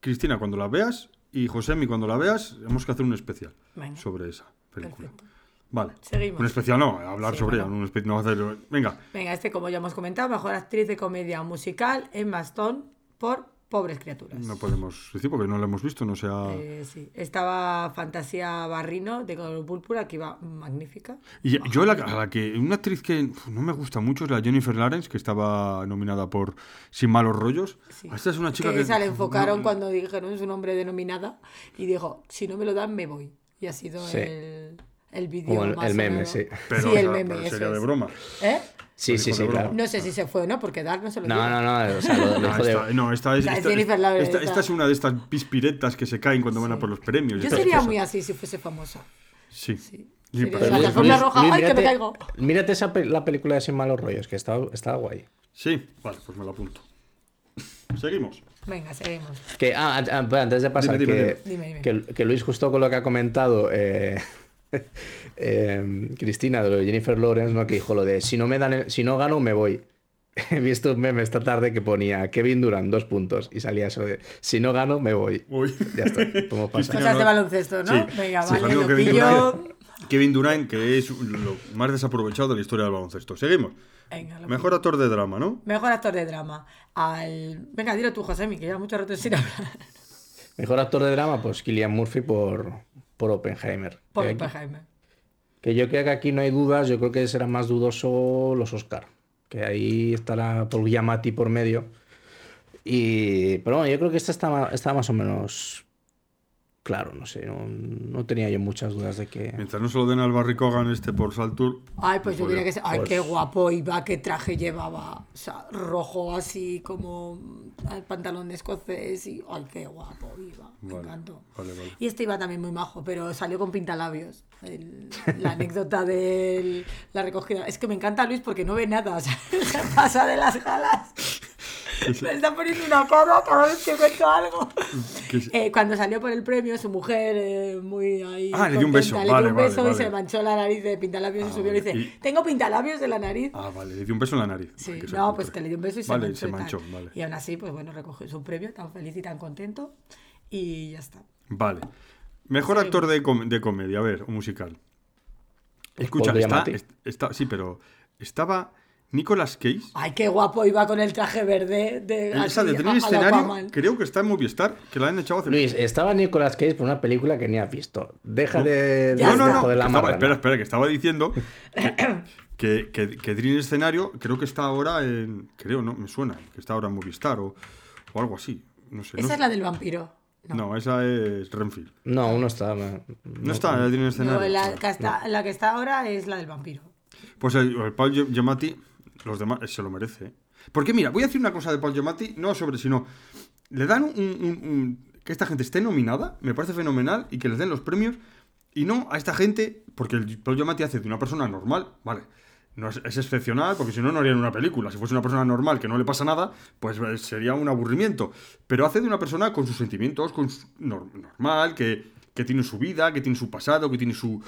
Cristina, cuando la veas, y Josemi, cuando la veas, tenemos que hacer un especial Venga. sobre esa película. Perfecto. Vale. Seguimos. Un especial no, hablar Sí, sobre bueno. ella. Un espe- no hacer, venga, Venga, este, como ya hemos comentado, mejor actriz de comedia musical, Emma Stone, por Pobres Criaturas. no podemos decir porque no la hemos visto, no sea... Eh, sí. Estaba Fantasía Barrino de Color Púrpura, que iba magnífica. Y yo la, a la que una actriz que no me gusta mucho es la Jennifer Lawrence, que estaba nominada por Sin malos rollos. Sí. Esta es una chica que que... esa le enfocaron no- cuando dijeron su nombre denominada y dijo, si no me lo dan, me voy. Y ha sido Sí. el, el vídeo Como el- más el meme, sí. Pero, sí, o el sea, meme, pero eso sería de es. broma. ¿Eh? Sí, sí, sí, claro. No sé si se fue o no, porque Dark no se lo No, no, no, o sea, lo, No, esta, no, esta es, O esta, esta- esta esta. es una de estas pispiretas que se caen cuando van a por los premios. Yo sería muy así si fuese famosa. Sí. Sí. Sí, pero la roja. Luis, ¡Ay, que me mírate- caigo! Mírate esa pe- la película de Sin Malos Rollos, que está, está guay. Sí, vale, pues me la apunto. Seguimos. Venga, seguimos. Que, ah, ah, antes de pasar, Dime, dime, que. Dime, que- que Luis, justo con lo que ha comentado eh, eh, Cristina de lo de Jennifer Lawrence, ¿no? que dijo lo de si no, me dan el- si no gano, me voy. He visto un meme esta tarde que ponía Kevin Durant, dos puntos, y salía eso de si no gano, me voy. Uy. Ya está, Cosas no- de baloncesto, ¿no? Sí, Venga, sí, vale, amigo lo Kevin pillo. Durant. Kevin Durant, que es lo más desaprovechado de la historia del baloncesto. Seguimos. Venga, Mejor actor de drama, ¿no? Mejor actor de drama. Al... Venga, dilo tú, Josemi, que lleva mucho rato sin hablar. Mejor actor de drama, pues Killian Murphy por, por Oppenheimer. Por que, aquí- Oppenheimer. que yo creo que aquí no hay dudas, yo creo que será más dudoso los Oscar. Que ahí estará Paul Giamatti por medio. Y, pero bueno, yo creo que esta está, está más o menos claro, no sé, no, no tenía yo muchas dudas de que... Mientras no se lo den al Barry Cogan este por Saltur. Ay, pues yo quería que. Ay, pues- qué guapo iba, qué traje llevaba. O sea, rojo así como el pantalón de escocés y... Ay, qué guapo iba. Me Vale, encantó. vale, vale. Y este iba también muy majo, pero salió con pintalabios. El- la anécdota de la recogida. Es que me encanta Luis porque no ve nada. O sea, se pasa de las galas. Me está poniendo una cara cada vez que cuento algo. Eh, cuando salió por el premio, su mujer, eh, muy ahí. Ah, le dio un beso, contenta, Le vale, dio un vale, beso y vale. se manchó la nariz de pintalabios y Ah, subió y dice: Y- Tengo pintalabios en la nariz. Ah, vale, le dio un beso en la nariz. Sí, no, pues que le dio un beso y se Vale, manchó. se y manchó, vale. Y aún así, pues bueno, recogió su premio tan feliz y tan contento. Y ya está. Vale. Mejor actor de, com- de comedia, a ver, o musical. Escucha, está- sí, pero estaba Nicolas Cage. Ay, qué guapo iba con el traje verde de. Esa así, de la escenario, creo que está en Movistar, que la han echado hace Luis, estaba Nicolas Cage por una película que ni has visto. Deja de, de, No, no, no. joder la estaba- espera, espera, que estaba diciendo que, que, que Dream Escenario creo que está ahora en. Creo, no, me suena, que está ahora en Movistar o, o algo así. No sé. Esa no, es la del vampiro. no, esa es Renfield. No, uno está... No, No está en Dream Escenario. No, la, que está, la que está ahora es la del vampiro. Pues el, el Paul Giamatti, los demás, se lo merece. ¿eh? Porque mira, voy a decir una cosa de Paul Giamatti, no sobre, sino. Le dan un, Que esta gente esté nominada, me parece fenomenal, y que les den los premios, y no a esta gente, porque el Paul Giamatti hace de una persona normal, vale. No es, excepcional, porque si no, no harían una película. Si fuese una persona normal que no le pasa nada, pues eh, sería un aburrimiento. Pero hace de una persona con sus sentimientos, con su- nor- normal, que, que tiene su vida, que tiene su pasado, que tiene su,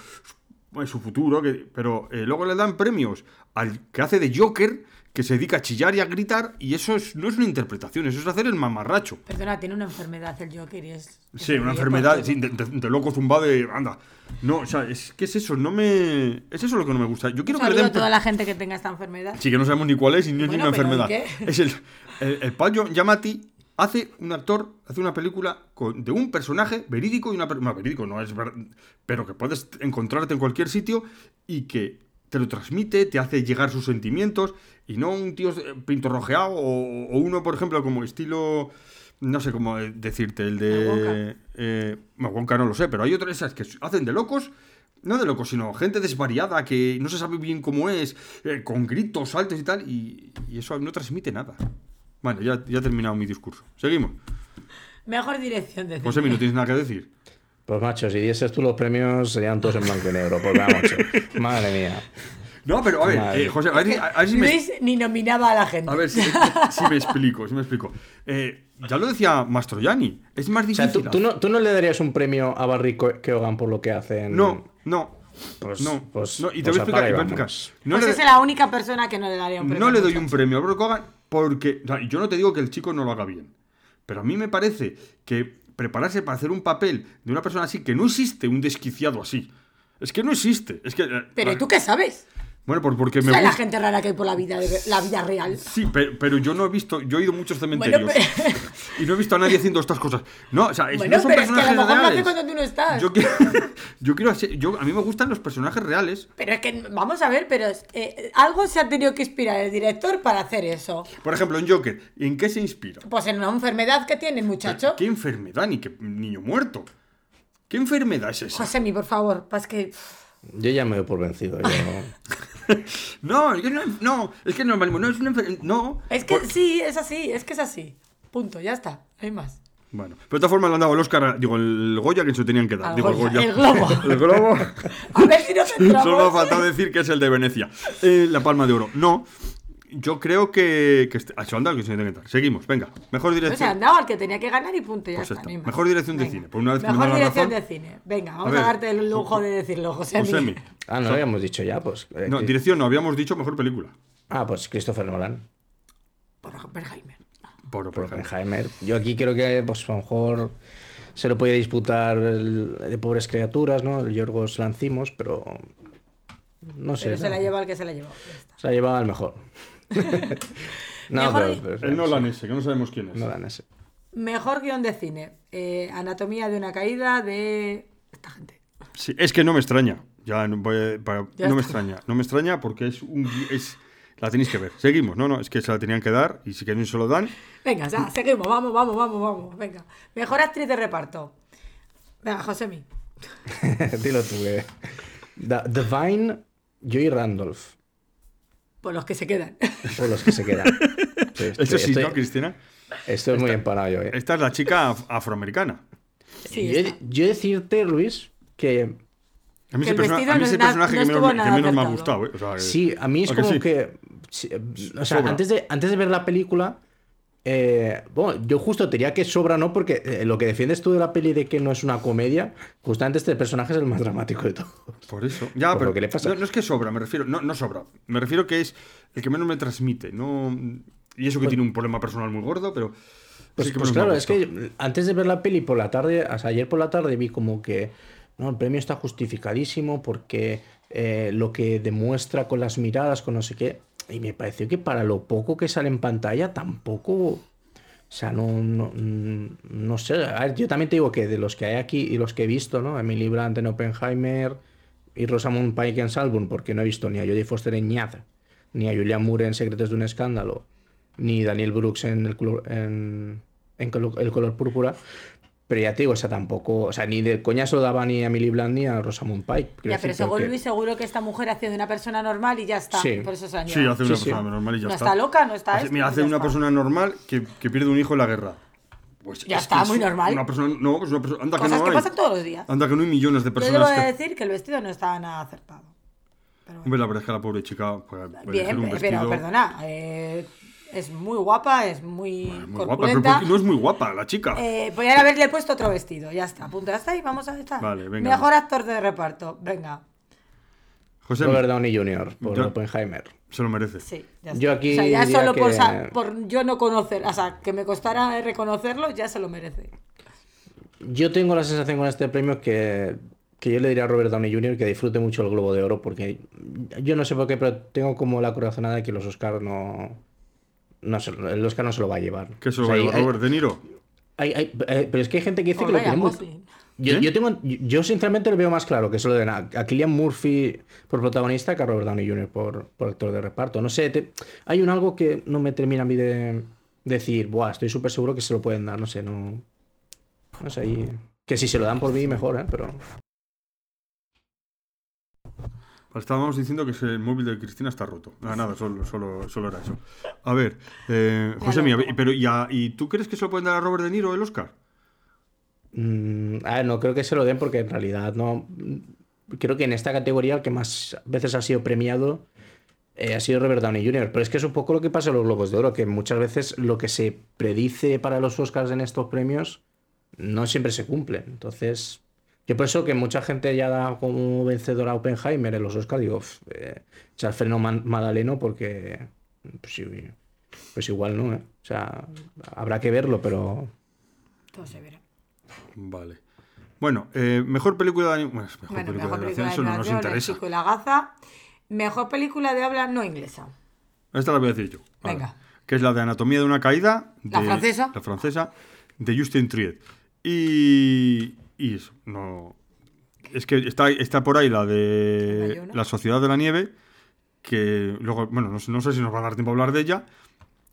su futuro, que, pero eh, luego le dan premios al que hace de Joker, que se dedica a chillar y a gritar, y eso es- no es una interpretación, eso es hacer el mamarracho. Perdona, tiene una enfermedad el Joker y es. Sí, es una enfermedad sí, de, de- de loco zumbado de. Anda. No, o sea, es, ¿qué es eso? No me. Es eso lo que no me gusta. Yo quiero Un que le den. a toda la gente que tenga esta enfermedad. Sí, que no sabemos ni cuál es y ni es Bueno, ninguna pero ¿y enfermedad. Es el, el, el Paul Giamatti hace un actor, hace una película con- de un personaje verídico y una no, verídico no es ver- pero que puedes encontrarte en cualquier sitio y que te lo transmite, te hace llegar sus sentimientos y no un tío eh, pintorrojeado o, o uno, por ejemplo, como estilo no sé cómo decirte, el de eh, no, Wonka no lo sé, pero hay otras esas que hacen de locos no de locos, sino gente desvariada que no se sabe bien cómo es, eh, con gritos, saltos y tal, y, y eso no transmite nada. Bueno, ya, ya he terminado mi discurso. Seguimos. Mejor dirección de José. ¿no tienes nada que decir? Pues macho, si dieses tú los premios serían todos en blanco y negro. Pues va, macho. Madre mía. No, pero a ver, eh, José, a ver, si- a ver si me, Luis ni nominaba a la gente. a ver si, si me explico, si me explico. Eh, ya lo decía Mastroianni, es más O difícil. sea, ¿tú, tú no, tú no le darías un premio a Barry Keoghan por lo que hacen. No, no. Pues- no, pues- no, y te pues voy a explicar. te voy a. No pues le- es la única persona que no le daría un premio. No le doy un premio a Brock Hogan porque. o sea, yo no te digo que el chico no lo haga bien. Pero a mí me parece que prepararse para hacer un papel de una persona así, que no existe un desquiciado así. Es que no existe. Es que. eh, Pero ¿y tú qué sabes? Bueno, por- porque me sea, la gusta. gente rara que hay por la vida, la vida real. Sí, pero, pero yo no he visto, yo he ido a muchos cementerios Bueno, y no he visto a nadie haciendo estas cosas. No, o sea, es- Bueno, no son pero es que a lo personajes mejor lo hace reales. cuando tú no estás. Yo quiero, yo quiero hacer- yo, a mí me gustan los personajes reales. Pero es que, vamos a ver, pero eh, algo se ha tenido que inspirar el director para hacer eso. Por ejemplo, en Joker, ¿en qué se inspira? Pues en una enfermedad que tiene el muchacho. ¿Qué enfermedad? Ni qué niño muerto. ¿Qué enfermedad es esa? Josemi, por favor, pues que... Yo ya me doy por vencido. Yo... No, es que no, no, es que no no es una enfer- No. Es que Por- sí, es así, es que es así. Punto, ya está, no hay más. Bueno, pero de todas formas le han dado el Oscar, digo, el Goya que se tenían que dar. Digo, Goya, el el Goya. Globo. el Globo. A ver si nos Solo faltado decir que es el de Venecia. Eh, la Palma de Oro. No. Yo creo que. que este- ah, el que se dar. Seguimos, venga. Mejor O sea, dirección. dado al que tenía que ganar y punto, ya Pues está. más. mejor dirección de cine, por una vez Mejor la dirección razón. de cine. Venga, vamos a, ver, darte el lujo de decirlo, José. Josemi. Ah, no lo habíamos dicho ya, pues. eh, No, dirección no, habíamos dicho mejor película. Ah, pues Christopher Nolan. Por Oppenheimer. Por. Oppenheimer. Yo aquí creo que, pues a lo mejor se lo puede disputar el de pobres criaturas, ¿no? El Yorgos Lancimos, pero. No sé. Pero se ¿no? la lleva el que se la está. Se ha llevado al mejor. no, Mejor pero, y- pero- El Nolan ese, que no sabemos quién es. Nolan ese. Mejor guion de cine. Eh, anatomía de una caída de esta gente. Sí, es que no me extraña. Ya no, voy a- para- Ya no me extraña. No me extraña porque es un. Es, la tenéis que ver. Seguimos. No, no, es que se la tenían que dar y si que no se lo dan. Venga, ya, seguimos. Vamos, vamos, vamos, vamos. Venga. Mejor actriz de reparto. Venga, Josemi. Dilo tú, eh. Da- Divine, Joy Randolph. Por los que se quedan. Por los que se quedan. Sí, estoy, Eso sí, estoy- ¿no, Cristina? estoy muy empanado yo, eh. Esta es la chica af- afroamericana. Sí, yo, yo decirte, Luis, que A mí Que ese, el persona- vestido a mí no ese personaje no que menos, que menos me ha gustado. ¿eh? O sea, Sí, a mí es ¿a que como sí? que. sí, o sea, Sobra. antes de, antes de ver la película. Eh, bueno, yo justo te diría que sobra, ¿no? Porque eh, lo que defiendes tú de la peli de que no es una comedia, justamente este personaje es el más dramático de todo. Por eso. Ya, Por pero lo que le pasa. No, no es que sobra, me refiero. No, no sobra. Me refiero que es el que menos me transmite. No, y eso que tiene un problema personal muy gordo, pero. Pues, pues claro, es que antes de ver la peli por la tarde, sea, ayer por la tarde vi como que no, el premio está justificadísimo porque eh, lo que demuestra con las miradas, con no sé qué, y me pareció que para lo poco que sale en pantalla tampoco, o sea, no, no, mm, no sé, yo también te digo que de los que hay aquí y los que he visto, ¿no? Emily Brandt en Oppenheimer y Rosamund Pike en Salburn, porque no he visto ni a Jodie Foster en Ñaz, ni a Julian Moore en Secretos de un Escándalo, ni Daniel Brooks en el en, en el color púrpura. Pero ya te digo, o sea, tampoco, o sea, ni de coña se lo daba ni a Emily Blunt ni a Rosamund Pike. Ya, pero según que- Luis, seguro que esta mujer hace de una persona normal y ya está. Sí. Por eso se Sí, hace una Sí, sí. persona normal y ya no está. está loca, no está Hace, esto, mira, hace una está. persona normal que, que pierde un hijo en la guerra. Pues Ya es está, que muy es normal. Una persona, no, pues una persona. Anda que Cosas no que hay. pasan todos los días. Anda que no hay millones de Yo debo personas de que. decir que el vestido no estaba nada acertado. Pero bueno. Hombre, la verdad es que la pobre chica. Pues, Bien, un pero vestido perdona, eh, es muy guapa, es muy, muy guapa, pero no es muy guapa la chica. Eh, podrían haberle puesto otro vestido, ya está, punto, ya está y vamos a estar. Vale, venga. Mejor actor de reparto, venga. José, Robert Downey Jr. por Yo- Oppenheimer. se lo merece. Sí, ya está. Yo aquí o sea, ya solo por, que- por yo no conocer, o sea, que me costara reconocerlo, ya se lo merece. Yo tengo la sensación con este premio que, que yo le diría a Robert Downey Jr. que disfrute mucho el Globo de Oro, porque yo no sé por qué, pero tengo como la corazonada de que los Oscars no. No se- el Oscar no se lo va a llevar. ¿Qué se lo O sea, va a llevar Robert De Niro? hay- hay- eh, pero es que hay gente que dice que lo tiene muy. Yo, ¿Quién? yo tengo, yo, yo sinceramente lo veo más claro que se lo den a, a Cillian Murphy por protagonista que a Robert Downey Jr. por, por actor de reparto. No sé, te- hay un algo que no me termina a mí de decir, Buah, estoy súper seguro que se lo pueden dar, no sé, no. No sé, ahí- que si se lo dan por mí, mejor, ¿eh? Pero. Estábamos diciendo que el móvil de Cristina está roto. Nada, nada, solo, solo, solo era eso. A ver, eh, José, mía, pero ¿y, a- ¿y tú crees que se lo pueden dar a Robert De Niro el Oscar? mm, a ver, no creo que se lo den porque en realidad no. Creo que en esta categoría el que más veces ha sido premiado eh, ha sido Robert Downey Jr. Pero es que es un poco lo que pasa en los Globos de Oro, que muchas veces lo que se predice para los Oscars en estos premios no siempre se cumple. Entonces, yo por eso que mucha gente ya da como vencedor a Oppenheimer en los Oscars, digo, "Uf, eh, echa el freno Madaleno porque pues, pues igual no, ¿eh? O sea, habrá que verlo, pero Todo se verá. Vale. Bueno, eh, mejor película de bueno, mejor Bueno, película mejor de película animación, de eso no nos interesa. chico y la gaza. Mejor película de habla no inglesa. Esta la voy a decir yo. Venga. Que es la de Anatomía de una caída. La de- francesa. La francesa. De Justin Triet. Y. Y eso, no. Es que está, está por ahí la de. La Sociedad de la Nieve. Que luego, bueno, no sé, no sé si nos va a dar tiempo a hablar de ella.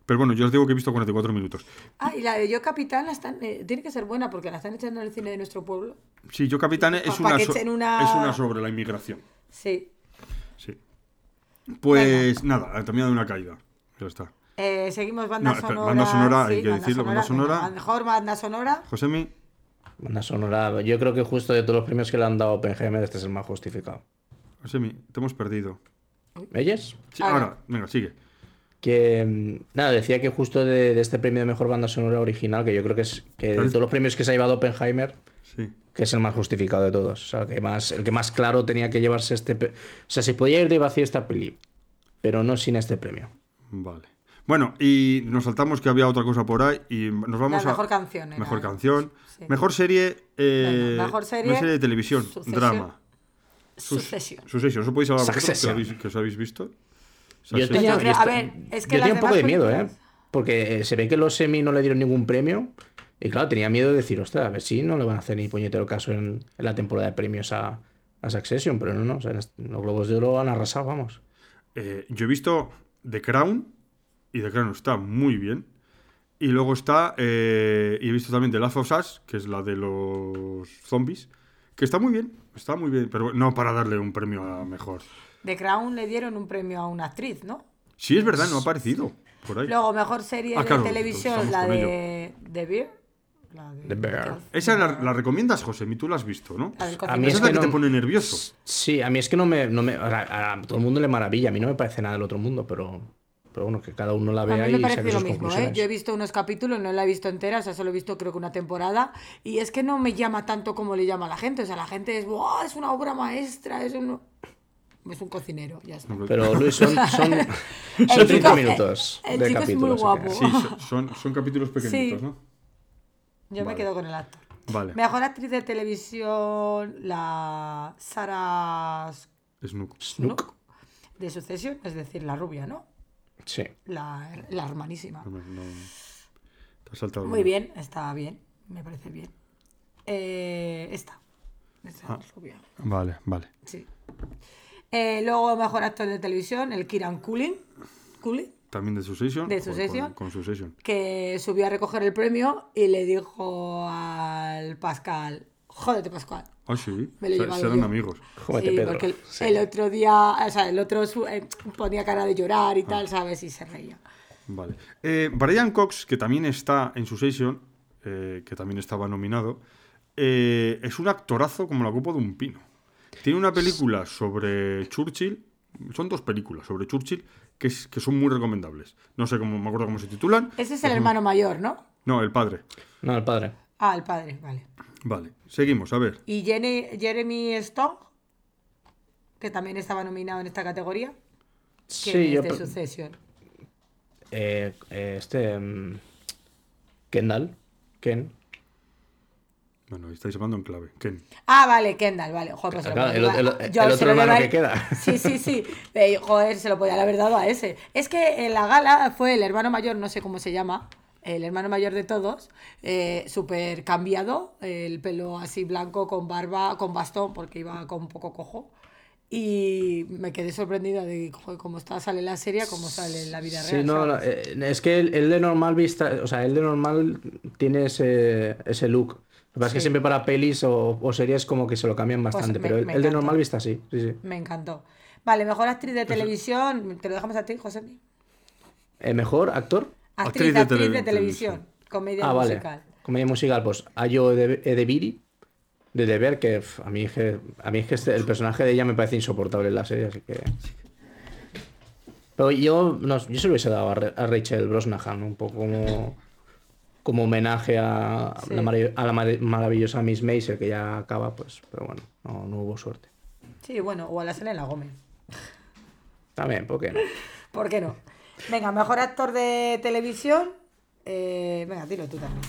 Pero bueno, yo os digo que he visto 44 minutos. Ah, y la de Yo Capitán la están, eh, tiene que ser buena porque la están echando en el cine de nuestro pueblo. Sí, yo, capitán, es Pa- una, so- es una sobre la inmigración. Sí. Sí. Pues nada, también de una caída. Ya está. Eh, seguimos banda No, sonora. banda sonora, hay que decirlo, banda sonora. mejor banda sonora. Josemi, Banda sonora, yo creo que justo de todos los premios que le han dado a Oppenheimer, este es el más justificado. Josemi, te hemos perdido. ¿Ellos? Sí, Ahora. ahora, venga, sigue. Que mm, nada, decía que justo de, de este premio de mejor banda sonora original, que yo creo que es que de todos los premios que se ha llevado Oppenheimer, Sí. que es el más justificado de todos. O sea, que más, el que más claro tenía que llevarse este. O sea, se podía ir de vacío esta peli, pero no sin este premio. Vale. Bueno, y nos saltamos que había otra cosa por ahí y nos vamos La a... mejor canción era, Mejor ¿eh? canción. Sí. Mejor serie... eh, mejor serie, de televisión. Drama. Sucesión. Sucession. ¿Eso podéis hablar vosotros que, Succession. habéis, que os habéis visto? Yo tenía, Yo creo- yo a esta- ver, es que yo las tenía un poco de miedo, ¿eh? Porque se ve que los semi no le dieron ningún premio. Y claro, tenía miedo de decir, ostras, a ver si no le van a hacer ni puñetero caso en, en la temporada de premios a, a Succession. Pero no, no. o sea, los Globos de Oro han arrasado, vamos. Eh, yo he visto The Crown y The Crown está muy bien. Y luego está, eh, y he visto también The Last of Us, que es la de los zombies, que está muy bien, está muy bien, pero no para darle un premio a mejor. The Crown le dieron un premio a una actriz, ¿no? Sí, es verdad, no ha aparecido por ahí. Luego, mejor serie Ah, de claro, televisión, la de The Bear. La de The Bear. Esa la, la recomiendas, José, y tú la has visto, ¿no? A mí es es la que que te no- pone nervioso. Sí, a mí es que no me. No me a, a todo el mundo le maravilla. A mí no me parece nada del otro mundo, pero. Pero bueno, que cada uno la A vea mí y me saque parece lo mismo, ¿eh? Yo he visto unos capítulos, no la he visto entera, o sea, solo he visto creo que una temporada, y es que no me llama tanto como le llama a la gente, o sea, la gente es, ¡Buah, es una obra maestra, es un... Es un cocinero, ya está. Pero Luis, son, son, El son 30 chico- minutos el de chico es muy capítulo. así que- guapo. Sí, son, son, capítulos pequeñitos, Sí. ¿no? Yo me quedo con el actor. Vale. Mejor actriz de televisión, la Sarah Snook. Snook, de Succession, es decir, la rubia, ¿no? Sí. La, la hermanísima. No, no, te has saltado Muy bien, está bien, me parece bien. Eh, esta, esta Ah. rubia, Vale, vale. sí. Eh, luego, mejor actor de televisión, el Kieran Culkin, Culkin, También de Succession. ¿De con- Succession? Con, con Succession. que subió a recoger el premio y le dijo al Pascal, jódete Pascal. Ah, sí. Me lo Se- serán yo. amigos. Jódete, sí, Pedro. porque el, Sí. el otro día, o sea, el otro su- eh, ponía cara de llorar y Ah. tal, ¿sabes? Y se reía. Vale. Eh, Brian Cox, que también está en Succession, eh, que también estaba nominado, eh, es un actorazo como la copa de un pino. Tiene una película sobre Churchill, son dos películas sobre Churchill que, es- que son muy recomendables. No sé cómo, me acuerdo cómo se titulan. Ese es el hermano mayor, ¿no? No, el padre. No, el padre. Ah, el padre, vale. Vale, seguimos, a ver. Y Jenny- Jeremy Strong, que también estaba nominado en esta categoría, que Sí, es yo. de pe- Succession. eh, eh, este. mm, Kendall. Ken. Bueno, estáis hablando en clave. Ken. Ah, vale, Kendall, vale. Joder, pues se lo el- el- yo el se otro lo hermano que queda. Sí, sí, sí. Eh, joder, se lo podía haber dado a ese. Es que en la gala fue el hermano mayor, no sé cómo se llama, el hermano mayor de todos, eh, súper cambiado, el pelo así blanco, con barba, con bastón, porque iba con un poco cojo. Y me quedé sorprendida de cómo está, sale la serie, cómo sale en la vida Sí, real. no, no, eh, es que el, el de normal vista, o sea, el de normal tiene ese, ese look. Lo que pasa es que Sí. siempre para pelis o, o series como que se lo cambian bastante, me- pero el, el de normal vista sí, sí, sí. Me encantó. Vale, mejor actriz de televisión, te lo dejamos a ti, José. Eh, mejor actor. Actriz, Actriz de actriz de, tele- televisión, televisión. comedia Ah, vale. musical. Comedia musical, pues Ayo Ede- Edebiri, de Deber, que a mí, es que a mí es que este- el personaje de ella me parece insoportable en la serie, así que... Pero yo, no, yo se lo hubiese dado a, Ra- a Rachel Brosnahan, un poco como, como homenaje a, Sí. la, a maravillosa Miss Maisel, que ya acaba, pues, pero bueno, no, no hubo suerte. Sí, bueno, o a la Selena Gómez. También, ¿por qué no? ¿Por qué no? Venga, mejor actor de televisión. eh, venga, dilo tú también.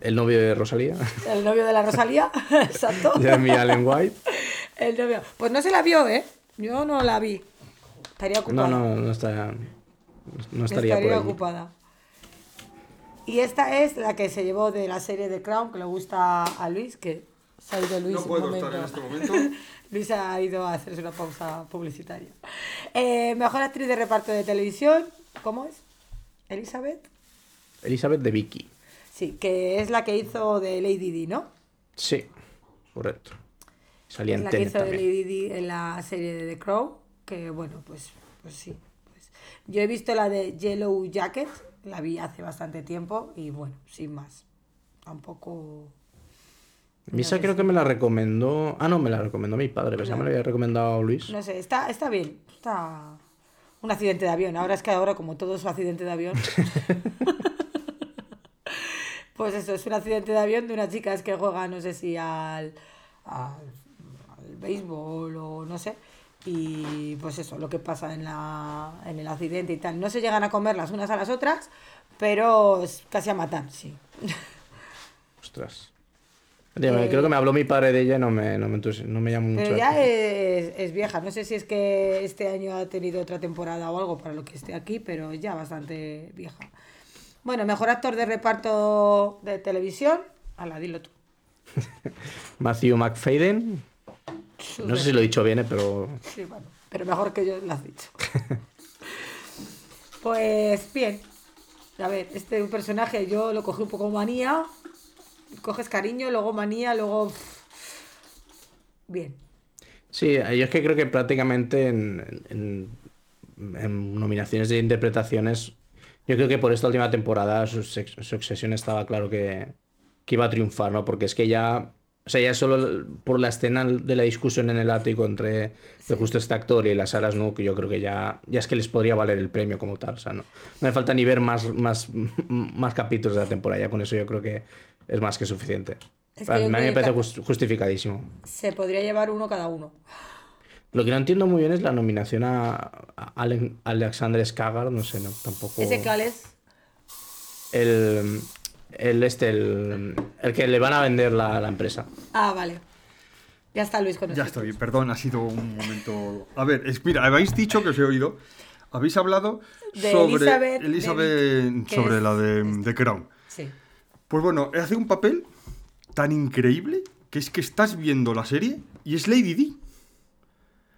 El novio de Rosalía, El novio de la Rosalía, exacto. Jeremy Allen White. El novio. Pues no se la vio, ¿eh? Yo no la vi. Estaría No, ocupada. no, no, está, no estaría, Estaría por ocupada. Y esta es la que se llevó de la serie de Crown, que le gusta a Luis, que se ha ido Luis No un puedo momento. estar en este momento. Luis ha ido a hacerse una pausa publicitaria. Eh, mejor actriz de reparto de televisión, ¿cómo es? Elizabeth. Elizabeth de Vicky. Sí, que es la que hizo de Lady Di, ¿no? Sí, correcto. Salía Es la que hizo de. Lady Di en la serie de The Crow, que bueno, pues, pues sí. pues. Yo he visto la de Yellow Jacket, la vi hace bastante tiempo y bueno, sin más. Tampoco... Misa creo que me la recomendó. Ah, no, me la recomendó mi padre, pero ya me la había recomendado Luis. No sé, está, está bien. Está un accidente de avión. Ahora es que ahora, como todo es un accidente de avión. pues eso, es un accidente de avión de unas chicas que juegan, no sé si al, al, al béisbol o no sé. Y pues eso, lo que pasa en, la, en el accidente y tal. No se llegan a comer las unas a las otras, pero casi a matar, sí. Ostras. Tío, me- Creo que me habló mi padre de ella y no me, no me, no me llamó mucho. Pero ya es, es vieja. No sé si es que este año ha tenido otra temporada o algo para lo que esté aquí, pero ya bastante vieja. Bueno, mejor actor de reparto de televisión. Ala, dilo tú. Matthew McFadden. No sé si lo he dicho bien, eh, pero. Sí, bueno, pero mejor que yo lo has dicho. pues bien. A ver, este personaje yo lo cogí un poco manía. Coges cariño, luego manía, luego. Bien. Sí, yo es que creo que prácticamente en, en- en nominaciones de interpretaciones, yo creo que por esta última temporada su, obsesión estaba claro que, que iba a triunfar, ¿no? Porque es que ya, o sea, ya solo por la escena de la discusión en el ático entre de justo este actor y las Saras no, que yo creo que ya, ya es que les podría valer el premio como tal, o sea, no, no me falta ni ver más, más, más capítulos de la temporada, ya con eso yo creo que es más que suficiente. Es A que mí me parece ca- just- justificadísimo. Se podría llevar uno cada uno. Lo que no entiendo muy bien es la nominación a, a Ale- Alexander Skagar, no sé, no, tampoco. ¿Ese cuál es? El, el este, el, el que le van a vender la, la empresa. Ah, vale. Ya está Luis con Ya nosotros. estoy, perdón, ha sido un momento. A ver, es- mira, habéis dicho que os he oído. Habéis hablado De sobre Elizabeth Elizabeth, sobre es- la de, de Crown. Sí. Pues bueno, hace un papel tan increíble que es que estás viendo la serie y es Lady Di.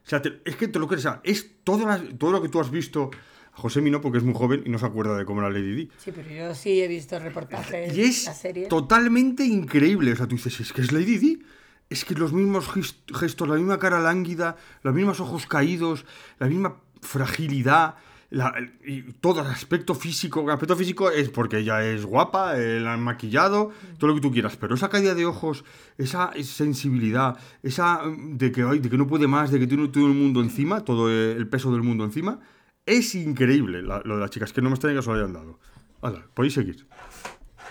O sea, te- es que te lo crees, o sea, es todo, la- todo lo que tú has visto. A José no, porque es muy joven y no se acuerda de cómo era Lady Di. Sí, pero yo sí he visto reportajes Y es de la serie. totalmente increíble. O sea, tú dices, es que es Lady Di. Es que los mismos gest- gestos, la misma cara lánguida, los mismos ojos caídos, la misma fragilidad, la- y todo el aspecto físico. El aspecto físico es porque ella es guapa, la han maquillado, todo lo que tú quieras. Pero esa caída de ojos, esa sensibilidad, esa mm, de que, ay, de que no puede más, de que tiene todo el mundo encima, todo el peso del mundo encima, es increíble la- lo de las chicas, que no me extraña que se lo hayan dado. Hala, podéis seguir.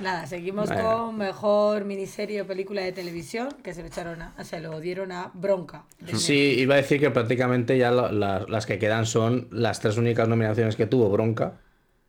Nada, seguimos Bueno. con mejor miniserie o película de televisión que se lo echaron a, se lo dieron a Bronca. Sí, iba a decir que prácticamente ya la- la- las que quedan son las tres únicas nominaciones que tuvo Bronca,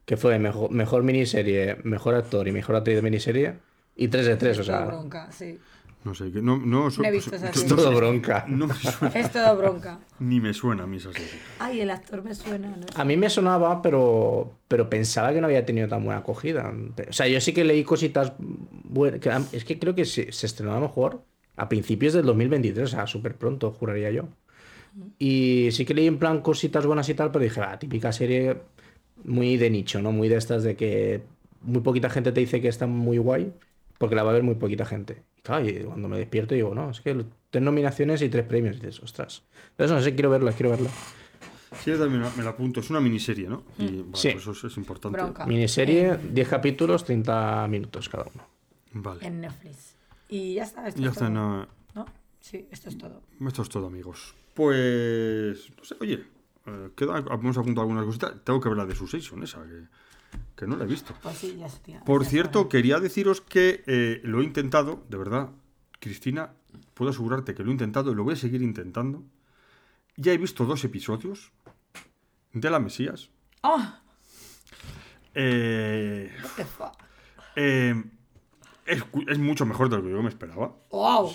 que fue mejor, mejor miniserie, mejor actor y mejor actriz de miniserie, y 3 de 3, o sea, Bronca, sí. No sé, que no, no, No he visto esa no- serie. es todo Bronca. no me suena, Es todo Bronca. ni me suena a mí esa serie. Ay, el actor me suena. No sé. A mí me sonaba, pero, pero pensaba que no había tenido tan buena acogida. O sea, yo sí que leí cositas buenas. Es que creo que se, se estrenó a lo mejor a principios del 2023, o sea, súper pronto, juraría yo. Y sí que leí en plan cositas buenas y tal, pero dije, ah, típica serie muy de nicho, ¿no? Muy de estas de que muy poquita gente te dice que está muy guay, porque la va a ver muy poquita gente. Y claro, y cuando me despierto digo, no, es que tres nominaciones y tres premios. Y dices, ostras. Entonces, no sé, quiero verla, quiero verla. Sí, yo también me la apunto. Es una miniserie, ¿no? Y bueno, Sí. pues eso es importante. Bronca. Miniserie, 10 capítulos, 30 minutos cada uno. Vale. En Netflix. Y ya está. Esto Ya es está, todo. no, ¿No? Sí, esto es todo. esto es todo, amigos. Pues, no sé, oye, eh, queda, hemos apuntado algunas cositas. Tengo que ver la de Succession, esa, que, que no la he visto. Pues sí, ya está. Por ya cierto, quería deciros que eh, lo he intentado, de verdad, Cristina, puedo asegurarte que lo he intentado y lo voy a seguir intentando. Ya he visto dos episodios de La Mesías. Eh, es, mucho mejor de lo que yo me esperaba. ¡Wow!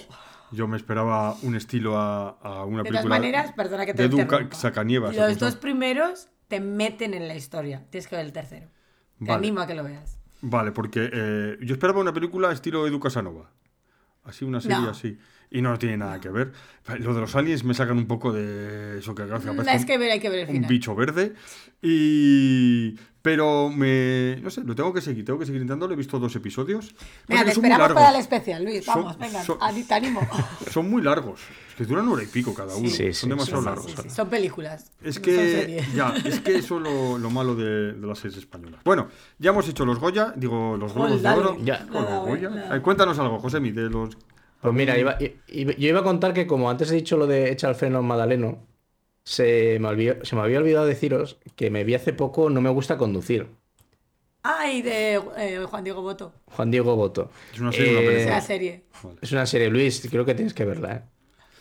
Yo me esperaba un estilo a, a una De película maneras, perdona que te de Duca. Sacanievas. Los dos primeros te meten en la historia. Tienes que ver el tercero. Te Vale. animo a que lo veas. Vale, porque eh, yo esperaba una película estilo Edu Casanova. Así, una serie No. así. Y no tiene nada que ver. Lo de los aliens me sacan un poco de eso que Mm, Es que ver, hay que ver el un bicho verde. Y. Pero me. No sé, lo tengo que seguir. Tengo que seguir intentando. He visto dos episodios. Te son muy esperamos para el especial, Luis. Son- Vamos, venga, son- te animo. Son muy largos. Es que duran hora y pico cada uno. Sí, sí, son demasiado sí, largos. Sí, sí, Son películas. Es no son que, series. ya, es que eso es lo, lo malo de, de las series españolas. Bueno, ya hemos hecho los Goya, digo, los Globos de. Oro. Ya. Goya. cuéntanos algo, Josemi, de los... Pues mira, iba- iba- yo iba a contar que como antes he dicho lo de echar el freno al Madaleno, se me, olvidó- se me había olvidado deciros que me vi hace poco No me gusta conducir. Ay, de eh, Juan Diego Boto. Juan Diego Boto. Es una serie, una Eh. Es la serie. Es una serie, Luis, creo que tienes que verla, ¿eh?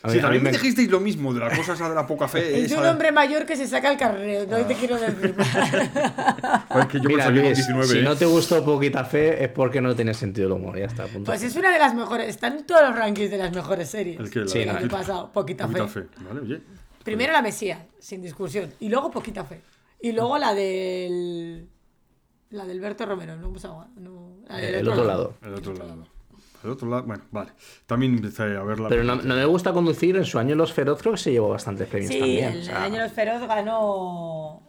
A Sí, mí- a mí también me me- dijisteis lo mismo de las cosas de la poca fe. Es de un de- hombre mayor que se saca el carrero, no te quiero decir más. Que yo Mira, me salí con Luis, 19, si ¿eh? no te gustó Poquita Fe es porque no tienes sentido del humor, ya está. Punto. Pues es una de las mejores, están en todos los rankings de las mejores series. El que la- Sí, el año el- pasado, Poquita, Poquita Fe. fe. Vale, oye. Primero la Mesías, sin discusión. Y luego Poquita Fe. Y luego la del. La del Berto Romero, no, ¿cómo se llama? No, la del Eh, el otro lado. El otro lado. El otro lado, bueno, vale. También empecé a verla. Pero no, no me gusta conducir. En su año Los Feroz creo que se llevó bastantes premios Sí, también. el, o sea, el año de los Feroz ganó.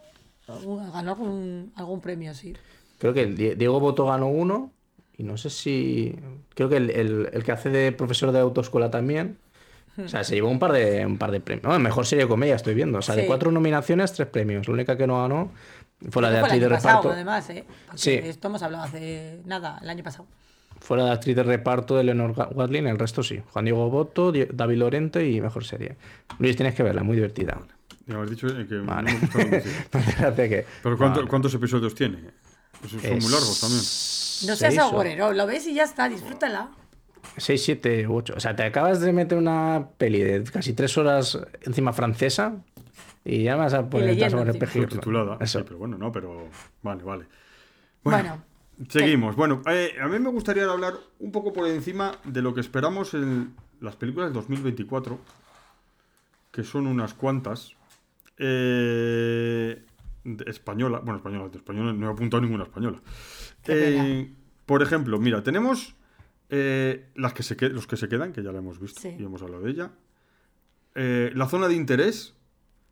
Ganó algún, algún premio, sí. Creo que Diego Boto ganó uno. Y no sé si. Creo que el, el- el que hace de profesor de autoescuela también. O sea, se llevó un par de, un par de premios. No, mejor serie de comedia, estoy viendo. O sea, de Sí. cuatro nominaciones, tres premios. La única que no ganó fue la de actriz de año pasado, reparto. además, ¿eh? Porque Sí. de esto hemos hablado hace nada, el año pasado. Fue la de actriz de reparto de Leonor Watling. El resto sí. Juan Diego Boto, David Lorente y mejor serie. Luis, tienes que verla, muy divertida. Ya me has dicho eh, que no Vale. me gusta. No hace que. Pero ¿cuánto- Vale. ¿cuántos episodios tiene? Pues son muy largos también. No seas agorero, lo ves y ya está, disfrútala. 6, 7, 8. O sea, te acabas de meter una peli de casi 3 horas encima francesa y ya vas a poner sobre espejismo. Subtitulada. Eso. Sí, pero bueno, no, pero. Vale, vale. Bueno, Seguimos. Bueno, eh, a mí me gustaría hablar un poco por encima de lo que esperamos en las películas del 2024, que son unas cuantas. Eh, española, bueno, española, de española no he apuntado ninguna española. Eh, por ejemplo, mira, tenemos eh, las que se que- los que se quedan, que ya la hemos visto Sí. y hemos hablado de ella. La zona de interés,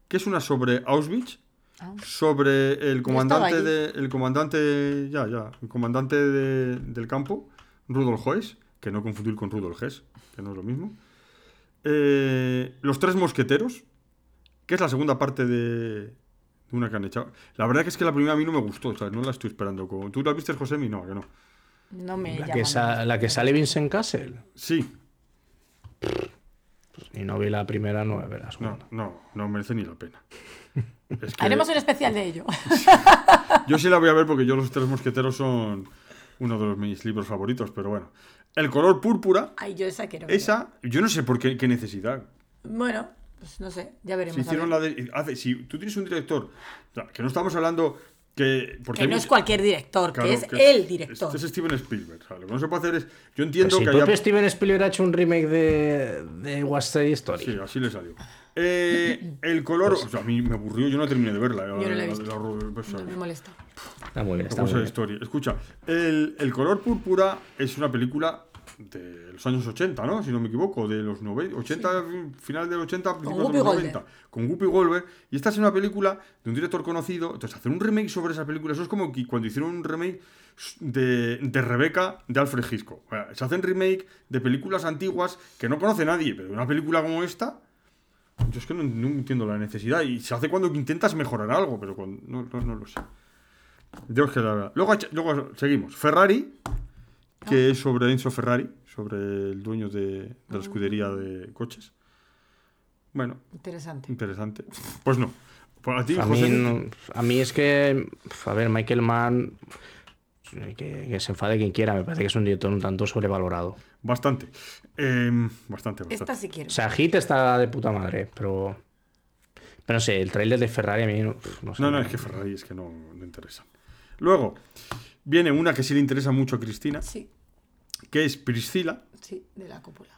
que es una sobre Auschwitz, Ah. sobre el comandante de, el comandante ya ya el comandante de- del campo Rudolf Heuss que no confundir con Rudolf Hess que no es lo mismo. Eh, los tres mosqueteros que es la segunda parte de, de una que han echado. La verdad que es que la primera a mí no me gustó o sea, no la estoy esperando. Como tú la viste Josemi no que no. No me La que, la que sale Vincent Castle. sí Y no vi la primera, no voy a ver la no segunda. no no merece ni la pena Es que Haremos un especial de ello. yo sí la voy a ver porque yo los tres mosqueteros son uno de los mis libros favoritos pero bueno el color púrpura Ay, yo esa quiero. ver. Esa, yo no sé por qué, qué necesidad. Bueno, pues no sé, ya veremos. Si a hicieron ver. la de. hace- si tú tienes un director, que no estamos hablando que. Porque Que hay no es cualquier director, claro, que es que el director. Este es Steven Spielberg. sea, lo que no se puede hacer es. Yo entiendo si el que haya. propio Steven Spielberg ha hecho un remake de, de West Side Story. Sí, así le salió. Eh, el color. o sea, a mí me aburrió, yo no terminé de verla. Yo no la he visto. pues, No me molesta. Está muy bien, está muy la bien. historia. Escucha, el, el color púrpura es una película de los años 80, ¿no? Si no me equivoco, de los 90, 80, final del 80, principios de los Goldberg. 90, con Whoopi Goldberg. Y esta es una película de un director conocido. Entonces, hacer un remake sobre esa película, eso es como que cuando hicieron un remake de, de Rebeca de Alfred Hitchcock. O sea, se hacen remake de películas antiguas que no conoce nadie, pero una película como esta. Yo es que no, no entiendo la necesidad. Y se hace cuando intentas mejorar algo, pero cuando, no, no, no lo sé. Dios que la verdad. Luego, luego seguimos. Ferrari, que es sobre Enzo Ferrari, sobre el dueño de, de la escudería de coches. Bueno, Interesante. interesante. Pues no. Pues a ti, A mí, José, no- a mí es que, a ver, Michael Mann, que, que se enfade quien quiera, me parece que es un director un tanto sobrevalorado. bastante. Em, bastante, bastante. Esta sí quiero. O sea, Hit está de puta madre, pero. Pero no sé, el tráiler de Ferrari a mí no, no sé. No, no, es que Ferrari es que no, no interesa. Luego, viene una que sí le interesa mucho a Cristina, Sí, que es Priscila, sí, de la cúpula.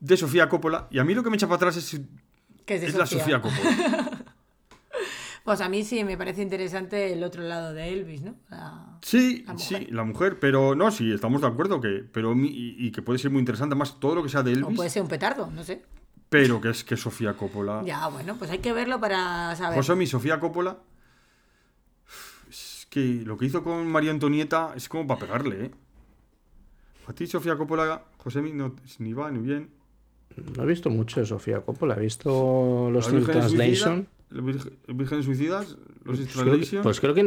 de Sofía Coppola. Y a mí lo que me echa para atrás es, es es la Sofía Coppola. Pues a mí sí me parece interesante el otro lado de Elvis, ¿no? La- Sí, La sí, la mujer, pero no, sí, estamos de acuerdo que, pero y, y que puede ser muy interesante, más todo lo que sea de O Elvis, puede ser un petardo, no sé. pero que es que Sofía Coppola. Ya, bueno, pues hay que verlo para saber. José mi Sofía Coppola. Es que lo que hizo con María Antonieta es como para pegarle, ¿eh? A ti, Sofía Coppola, José no, ni va ni bien. No he visto mucho de Sofía Coppola. He visto los Virgen Translation. Suicida, ¿La Virgen- Suicidas, los Pues creo, pues creo que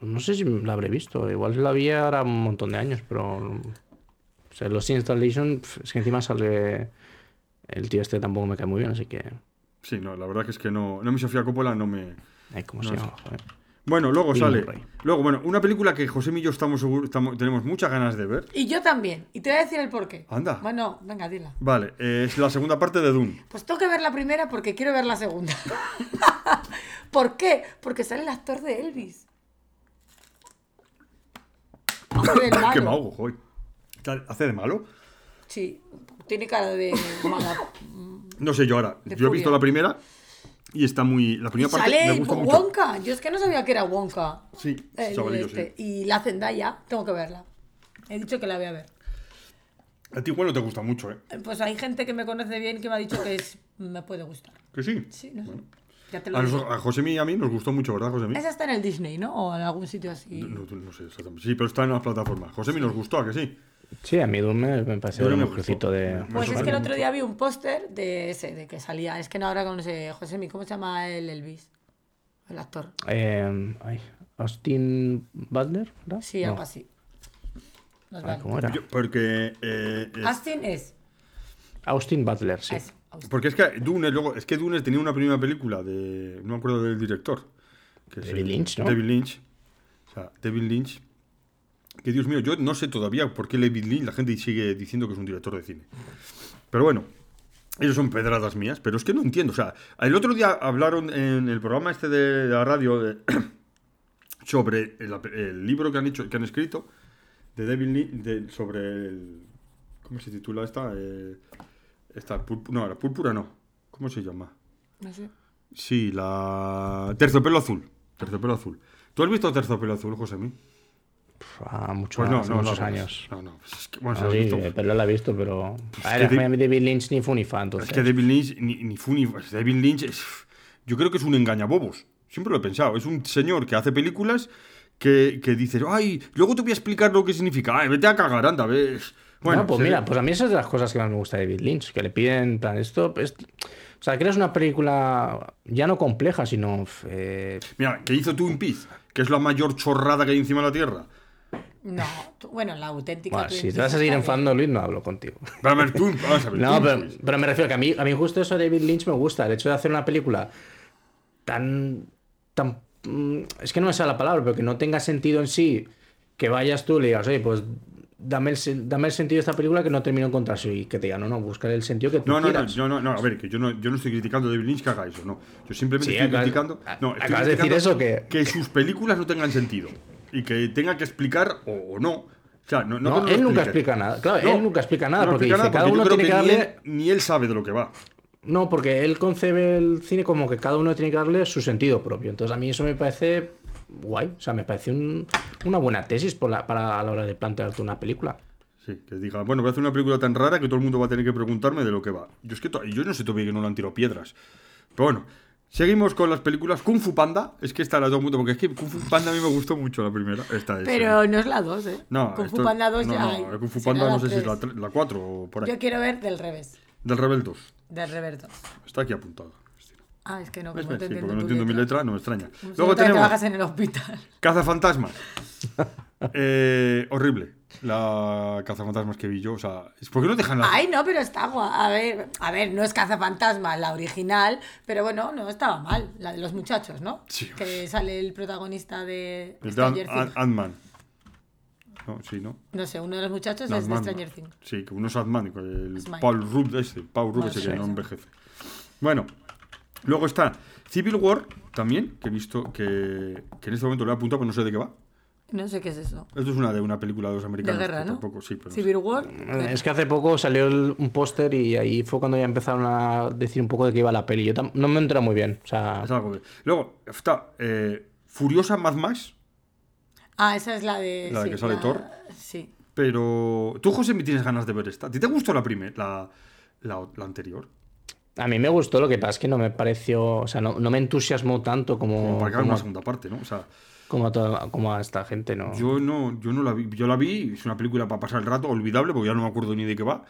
no sé si la habré visto. Igual la vi ahora un montón de años, pero. O sea, los Installation, es que encima sale. El tío este tampoco me cae muy bien, así que. Sí, no, la verdad que es que no. No, mi Sofía Coppola no me. Ay, ¿Cómo No se llama? Joder. Bueno, luego Bill sale. Murray. Luego, bueno, una película que José y yo estamos, seguro- estamos tenemos muchas ganas de ver. Y yo también. Y te voy a decir el porqué. Anda. Bueno, venga, dila. Vale, eh, es la segunda parte de Dune. Pues tengo que ver la primera porque quiero ver la segunda. ¿Por qué? Porque sale el actor de Elvis. Hace del malo. Qué mago, joder. ¿Hace de malo? Sí, tiene cara de mala. No sé yo ahora. De yo he visto la primera y está muy. La primera parte sale me gusta mucho. Wonka. Yo es que no sabía que era Wonka. Sí, El chavalillo, este. sí. Y la Zendaya, tengo que verla. He dicho que la voy a ver. A ti igual no te gusta mucho, ¿eh? Eh, Pues hay gente que me conoce bien que me ha dicho que es- me puede gustar. Que sí. Sí, no sé. Ya te lo A, nosotros- a y a mí nos gustó mucho, ¿verdad, José? Esa está en el Disney, ¿no? O en algún sitio así. No, no- no sé exactamente. Sí, pero está en las plataformas. José nos gustó, ¿a que sí? Sí, a mí Dune me pareció Dune un me mujercito de. Me Pues es que el otro día vi un póster de ese, de que salía. Es que no ahora con ese José ¿cómo se llama el Elvis? El actor. Eh, ay, Austin Butler, ¿verdad? Sí, No. algo así. Nos Ay, van. ¿Cómo era? Yo- porque. eh, es- Austin es. Austin Butler, sí. es Austin. porque es que Dune, luego, es que Dune tenía una primera película de. No me acuerdo del director. Que es David el- Lynch, ¿no? David Lynch. O sea, David Lynch. Que Dios mío, yo no sé todavía por qué David Lynch la gente sigue diciendo que es un director de cine. Pero bueno, ellos son pedradas mías, pero es que no entiendo. O sea, el otro día hablaron en el programa este de la radio sobre el, el libro que han hecho, que han escrito de David Lynch de- sobre el. ¿Cómo se titula esta? Eh, esta no, la púrpura no. ¿Cómo se llama? No sé. Sí, la. Terciopelo azul. Terciopelo azul. ¿Tú has visto Terciopelo azul, José? Pf, A muchos, Pues no, hace no, no. muchos no, años. No, no. pues es que, bueno, Ah, lo has sí, visto. pero la he visto, pero. A ver, mí David Lynch ni fu ni fan, Es entonces. que David Lynch, ni, ni fu ni. pues David Lynch es. Yo creo que es un engañabobos. Siempre lo he pensado. Es un señor que hace películas que, que dices, ay, luego te voy a explicar lo que significa. Ay, vete a cagar, anda, ves. Bueno, no, pues se- mira, pues a mí esa es de las cosas que más me gusta de David Lynch, que le piden, en plan, esto, es- o sea, creas una película ya no compleja, sino, eh, Mira, que hizo Twin Peaks, que es la mayor chorrada que hay encima de la Tierra. No, tú- bueno, la auténtica. bueno, si te vas a seguir enfadando, Luis, no hablo contigo. Pero a ver, Twin, vamos a ver, No, pero, pero me refiero que a mí, a mí justo eso de David Lynch me gusta, el hecho de hacer una película tan, tan, mm, es que no me sale la palabra, pero que no tenga sentido en sí, que vayas tú y le digas, oye, pues dame el, dame el sentido de esta película que no termino de encontrar, y que te diga, no, no, buscar el sentido que tú No, no, no, quieras. no, no, no, a ver, que yo no, yo no estoy criticando a David Lynch que haga eso, no. Yo simplemente Sí, estoy acabas- criticando. No, estoy acabas de decir criticando eso que- que sus películas no tengan sentido. Y que tenga que explicar o, o no. O sea, no, no, No, que él nunca explica nada. Claro, No, él nunca explica nada, porque explica dice, nada, cada porque yo uno tiene que ni darle... él- Ni él sabe de lo que va. No, porque él concebe el cine como que cada uno tiene que darle su sentido propio. Entonces a mí eso me parece guay. O sea, me parece un- una buena tesis por la- para a la hora de plantearte una película. Sí, que diga, bueno, voy a hacer una película tan rara que todo el mundo va a tener que preguntarme de lo que va. Yo es que yo no sé todavía que no le han tirado piedras. Pero bueno, seguimos con las películas. Kung Fu Panda, es que esta la todo el mundo, porque es que Kung Fu Panda a mí me gustó mucho la primera. Esta es, Pero no es la 2, ¿eh? No, Kung Fu Panda 2 no, ya no, hay. Kung Fu Panda no sé si es la, tres. tre- la 4 o por ahí. Yo quiero ver del revés. Del Rebel 2. Del revés 2. Está aquí apuntado. Ah, es que no, como ¿Ves? te Sí, entiendo porque no entiendo mi letra. letra, no me extraña. Luego tenemos trabajas en el hospital. Cazafantasmas. eh, horrible. La cazafantasmas que vi yo. O sea, es- ¿por qué no dejan la... Ay, no, pero está guay. A ver, a ver, no es Cazafantasmas la original, pero bueno, no estaba mal. La de los muchachos, ¿no? Sí. Que sale el protagonista de el Ant-. Ant-Man. No, sí, ¿no? No sé, uno de los muchachos es de. Stranger Things. Sí, que uno es Ant-Man, el Smile. Paul Rudd este, Paul Rudd Bueno, ese sí, que no envejece. Bueno, luego está Civil War, también, que he visto que, que en este momento lo he apuntado, pero no sé de qué va. No sé qué es eso. Esto es una de una película de los De americanos. guerra, que ¿no? Tampoco, sí, pero. Civil War. Eh, Es que hace poco salió el- un póster y ahí fue cuando ya empezaron a decir un poco de qué iba la peli. Yo tam- no me entra muy bien. O sea, Es algo de- Luego está eh, Furiosa Mad Max, Ah, esa es la de. La de sí, que sale Thor. Sí. pero tú, José, me tienes ganas de ver esta. ¿A ti te gustó la primera, la, la, la anterior? A mí me gustó, lo que pasa es que no me pareció, o sea, no, no me entusiasmó tanto como, Como para que como, una segunda parte, ¿no? O sea, como a, toda- como a esta gente, ¿no? yo no, yo no la vi. Yo la vi, es una película para pasar el rato, olvidable, porque ya no me acuerdo ni de qué va.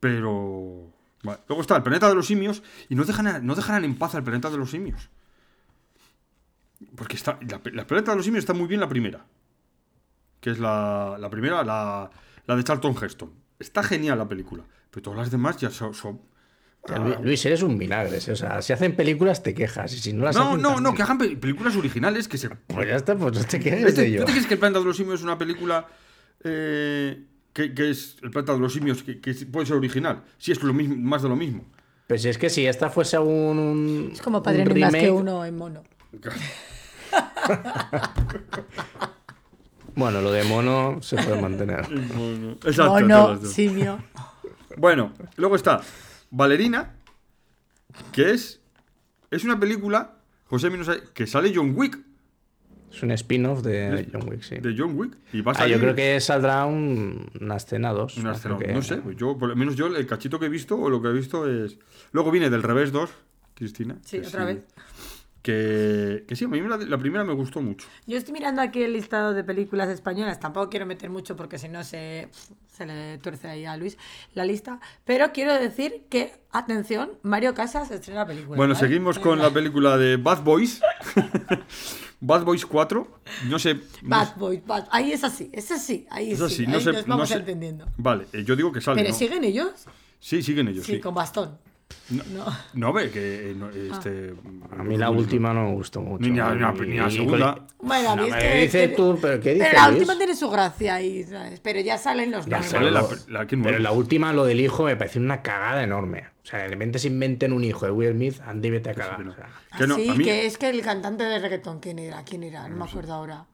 Pero. vale. Luego está el planeta de los simios, y no dejan, no dejarán en paz al planeta de los simios. Porque está. La, la planeta de los simios está muy bien la primera. Que es la, la primera, la, la de Charlton Heston. Está genial la película. Pero todas las demás ya son. son- O sea, Lu- Luis, eres un milagre. O sea, si hacen películas te quejas y si no las No, hacen no, no, que hagan pe- películas originales que se Pues ya está, pues no te quejes Este- de ¿Tú ello. te crees que El planeta de los simios es una película eh, que, que es El planeta de los simios que, que puede ser original? Si es lo mismo, más de lo mismo. Pues si es que si esta fuese un, un Es como un Padre más que uno en mono. Bueno, lo de mono se puede mantener. Exacto, Mono, simio. Bueno, luego está Valerina, que es, es una película, José Minos, que sale John Wick, Es un spin-off de John Wick, sí. de John Wick. Y va a Ah, yo creo que saldrá un- una escena 2. una escena- No sé, pues yo, por lo menos yo, el cachito que he visto, o lo que he visto es... Luego viene del revés 2, Cristina. Sí, otra vez. Que, que sí, a mí la, la primera me gustó mucho. Yo estoy mirando aquí el listado de películas españolas. Tampoco quiero meter mucho porque si no se, se le tuerce ahí a Luis la lista. Pero quiero decir que, atención, Mario Casas estrena película. Bueno, ¿vale? seguimos con la película de Bad Boys. Bad Boys 4. No sé. Bad Boys, Bad- Ahí es así, es así, ahí es sí. así, ahí no sé- nos no vamos sé- entendiendo. Vale, eh, yo digo que sale. ¿Pero siguen ellos? Sí, siguen ellos, Sí, sí. con bastón. No, No. no, ve que eh, no, este. A mí la última no me gustó mucho. Ni, ni, la- ni ni la segunda. Bueno, No, es que. dices que- tú, pero ¿qué dices, Pero la última tiene su gracia ahí, ¿sabes? Pero ya salen los Ya sale la, Pero- la Pero la última, lo del hijo, me parece una cagada enorme. O sea, de repente se inventen un hijo de Will Smith, ande y vete a cagar. o sea. Que no, Ah, sí, a mí- que es que el cantante de reggaetón, ¿quién era? ¿Quién era? No me acuerdo ahora.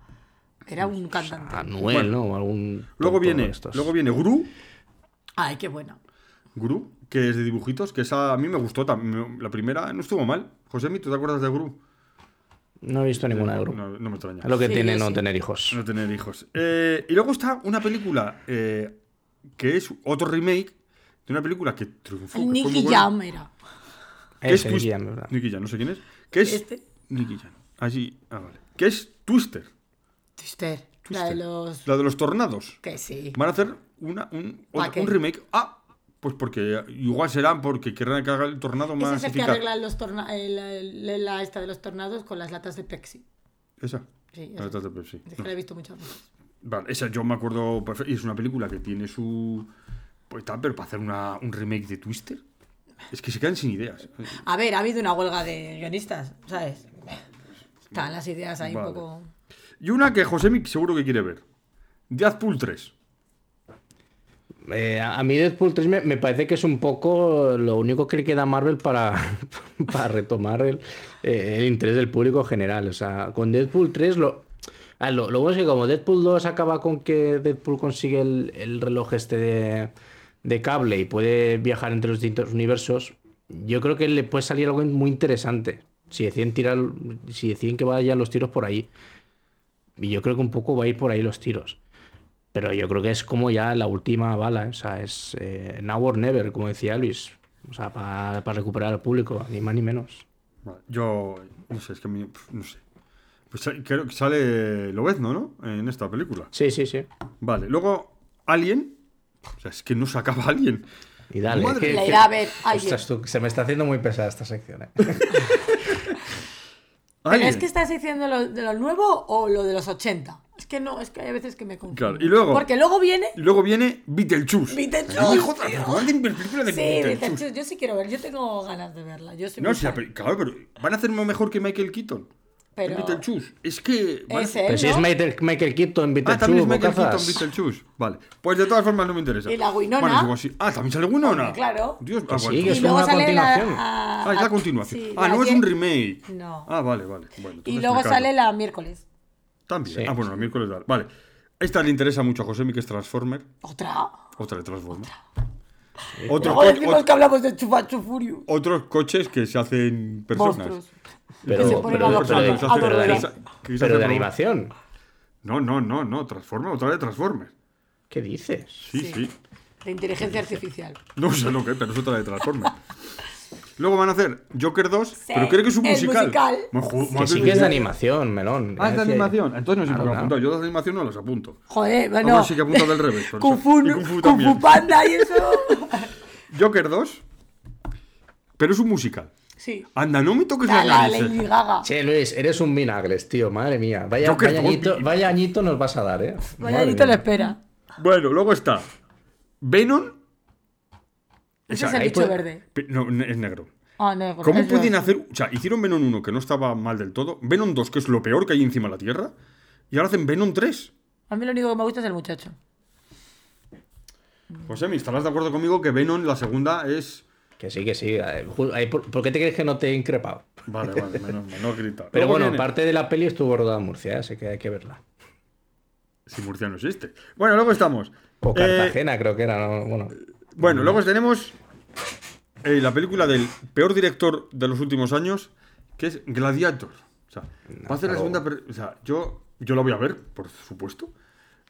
Era un cantante. Anuel, ¿no? Algún. Luego viene, luego viene Gru. Ay, qué buena. Gru, que es de dibujitos, que esa a mí me gustó también. La primera no estuvo mal. José, ¿tú te acuerdas de Gru? No he visto ninguna de grupo. No, no me extraña. Es lo que Sí, tiene no tener hijos. No tener hijos. Eh, y luego está una película eh, que es otro remake de una película que triunfó. que Nicky Jam era. es Twist- ya, ¿verdad? Nicky Jam, no sé quién es. Que es Este. Nicky Jam. Así, ah, vale. Que es Twister. Twister. La Twister. de los. La de los tornados. Que sí. Van a hacer una, un, ¿Pa otro- qué? un remake. Ah, pues porque igual serán porque querrán que haga el tornado Ese más es el que arregla los torna el- la esta de los tornados con las latas de Pepsi. Esa. Sí, La esa. de Pepsi. Es que No. la he visto muchas veces. Vale, esa yo me acuerdo. Y es una película que tiene su. Pues tal, pero para hacer una, un remake de Twister. Es que se quedan sin ideas. A ver, ha habido una huelga de guionistas, ¿sabes? Están las ideas ahí Vale. un poco. Y una que José seguro que quiere ver. Deadpool 3. Eh, a mí Deadpool 3 me, parece que es un poco lo único que le queda a Marvel para, para retomar el, eh, el interés del público general. O sea, con Deadpool 3 lo, lo, bueno es que como Deadpool 2 acaba con que Deadpool consigue el, el reloj este de, de cable y puede viajar entre los distintos universos, yo creo que le puede salir algo muy interesante. Si deciden tirar, si deciden que vayan los tiros por ahí. Y yo creo que un poco va a ir por ahí los tiros. Pero yo creo que es como ya la última bala, ¿eh? o sea, es eh, now or never, como decía Luis. O sea, para recuperar al público, ni más ni menos. Yo. No sé, es que pf, No sé. Pues creo que sale Lobezno, ¿no? En esta película. Sí, sí, sí. Vale, luego Alien. O sea, es que no se acaba Alien. Y dale. Madre que- La que- irá a ver. Ostras, tú, se me está haciendo muy pesada esta sección. ¿eh? ¿Pero es que estás diciendo lo de lo nuevo o lo de los 80? Es que no, es que hay veces que me confundo. Claro, y luego- Porque luego viene. Y luego viene Beetlejuice. Beetlejuice, hijo de- tío. ¿cómo hacen película de Sí, Beetlejuice? Beetlejuice, yo sí quiero ver, yo tengo ganas de verla. Yo soy No, sí, peli- claro, pero van a hacerlo mejor que Michael Keaton. Pero- En Beetlejuice. Es que. a- Ese, Pero si es ¿no? Michael, Michael Keaton, Ah, también es Beetlejuice, Michael Keaton. Beetlejuice. Vale. Pues de todas formas no me interesa. Y la Winona. Bueno, digo así. Ah, también sale Winona. Claro. Dios, ah, Que sí, bueno. Y es luego una sale la. continuación. a- Ah, es la continuación. sí, ah, la no es un remake. No. Ah, vale, vale. Bueno, Y luego sale la miércoles. También. Sí, ah, bueno, el miércoles. da- Vale. Esta le interesa mucho a Josemi, que es Transformer. Otra. Otra de Transformer. Otro Luego co- decimos que hablamos de Furious. otros coches que se hacen personas. Monstruos. Pero, se ponen pero- a los pero- ojos, pero- a pero de dormir. anima- Que se pero de animación. No, no, no, no. Transformer, otra vez Transformer. ¿Qué dices? Sí, Sí. sí. De inteligencia artificial. No sé lo que, pero es otra de Transformer. Luego van a hacer Joker 2, Sí, pero creo que es un musical. musical. Me sí que es de animación, melón. Ah, es de animación. Entonces no sé por qué apuntado. Yo de animación no las apunto. Joder, bueno. bueno, sí que apunto del revés. Kung. Fu, Y Kung Fu Kung también. Fu Panda y eso. Joker 2, pero es un musical. Sí. Anda, no me toques La, la. Lady Gaga. Che, Luis, eres un vinagres, tío. Madre mía. Vaya, vaya, dos, añito, vaya añito nos vas a dar, ¿eh? Vaya Madre Anito le espera. Bueno, luego está Venom. Ese Esa- es el bicho puede- verde. No, es negro. Ah, negro. ¿Cómo pueden hacer.? O sea, hicieron Venom 1, que no estaba mal del todo. Venom 2, que es lo peor que hay encima de la tierra. Y ahora hacen Venom 3. A mí lo único que me gusta es el muchacho. José, ¿me estarás de acuerdo conmigo que Venom, la segunda, es. Que sí, que sí. eh, ¿Por, qué te crees que no te he increpado? Vale, vale, menos mal, no grita. Pero bueno, viene- parte de la peli estuvo rodada en Murcia, ¿eh? así que hay que verla. Si Murcia no existe. Bueno, luego estamos. O Eh, Cartagena, creo que era, ¿no? Bueno, Bueno, luego tenemos eh, la película del peor director de los últimos años, que es Gladiator. O sea, va a hacer la segunda. O sea, yo, yo la voy a ver, por supuesto.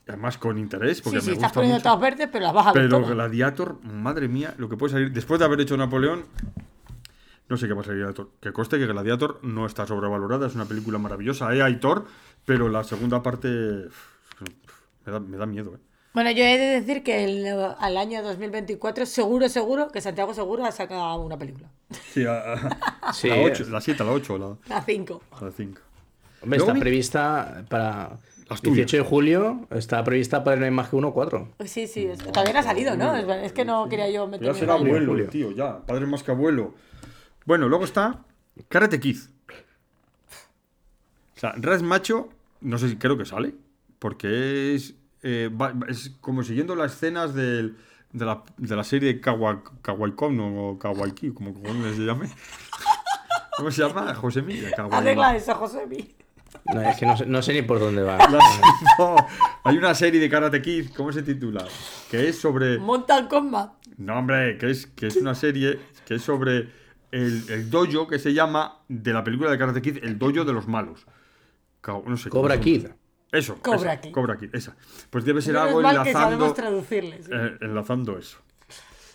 Además con interés, porque Sí, sí, me estás gusta mucho. todas verdes, pero las vas a ver Pero todas. Gladiator, madre mía, lo que puede salir. Después de haber hecho Napoleón, no sé qué va a salir Gladiator. Que coste que Gladiator no está sobrevalorada, es una película maravillosa. Eh, hay Thor, pero la segunda parte me da, me da miedo, ¿eh? Bueno, yo he de decir que el- al año 2024, seguro, seguro, que Santiago Seguro ha sacado una película. Sí, a, a- Sí, la eh. 8, la 7, la 8, la, La 5. la 5. hombre, está vi- prevista para. Las 18 de julio, está prevista para No hay más que uno 4. Sí, sí, es- todavía no ha salido, ¿no? Es, es que no quería yo Ya meterme será abuelo, Julio. el tío, ya. Padre más que abuelo. Bueno, luego está Karate Kid. O sea, Ras Macho, no sé si creo que sale, porque es, eh, va- es como siguiendo las escenas del- de, la, de la serie Kawa, o Kawaii Ki, como se llame. ¿Cómo se llama? José Miguel. Arregla eso, José. No, es que no sé, no sé ni por dónde va. No, hay una serie de Karate Kid, ¿cómo se titula? Que es sobre... Mortal Kombat. No, hombre, que es, que es una serie que es sobre el, el dojo que se llama, de la película de Karate Kid, el dojo de los malos. Ca- No sé, Cobra ¿cómo se Kid. Eso. Cobra esa, Kid. Cobra Kid, esa. Pues debe ser algo mal que sabemos enlazando, traducirle. sí. eh, enlazando eso.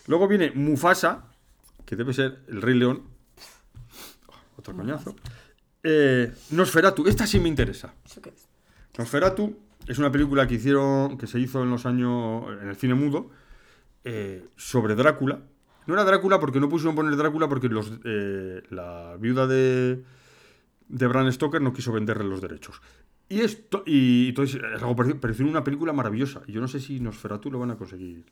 Luego viene Mufasa, que debe ser el Rey León. Otro coñazo. Eh, Nosferatu, esta sí me interesa. ¿Eso qué es? Nosferatu es una película que hicieron, que se hizo en los años, en el cine mudo, eh, sobre Drácula. No era Drácula porque no pusieron poner Drácula porque los, eh, la viuda de, de Bram Stoker no quiso venderle los derechos. Y esto, y entonces es algo parecido, una película maravillosa. Y yo no sé si Nosferatu lo van a conseguir.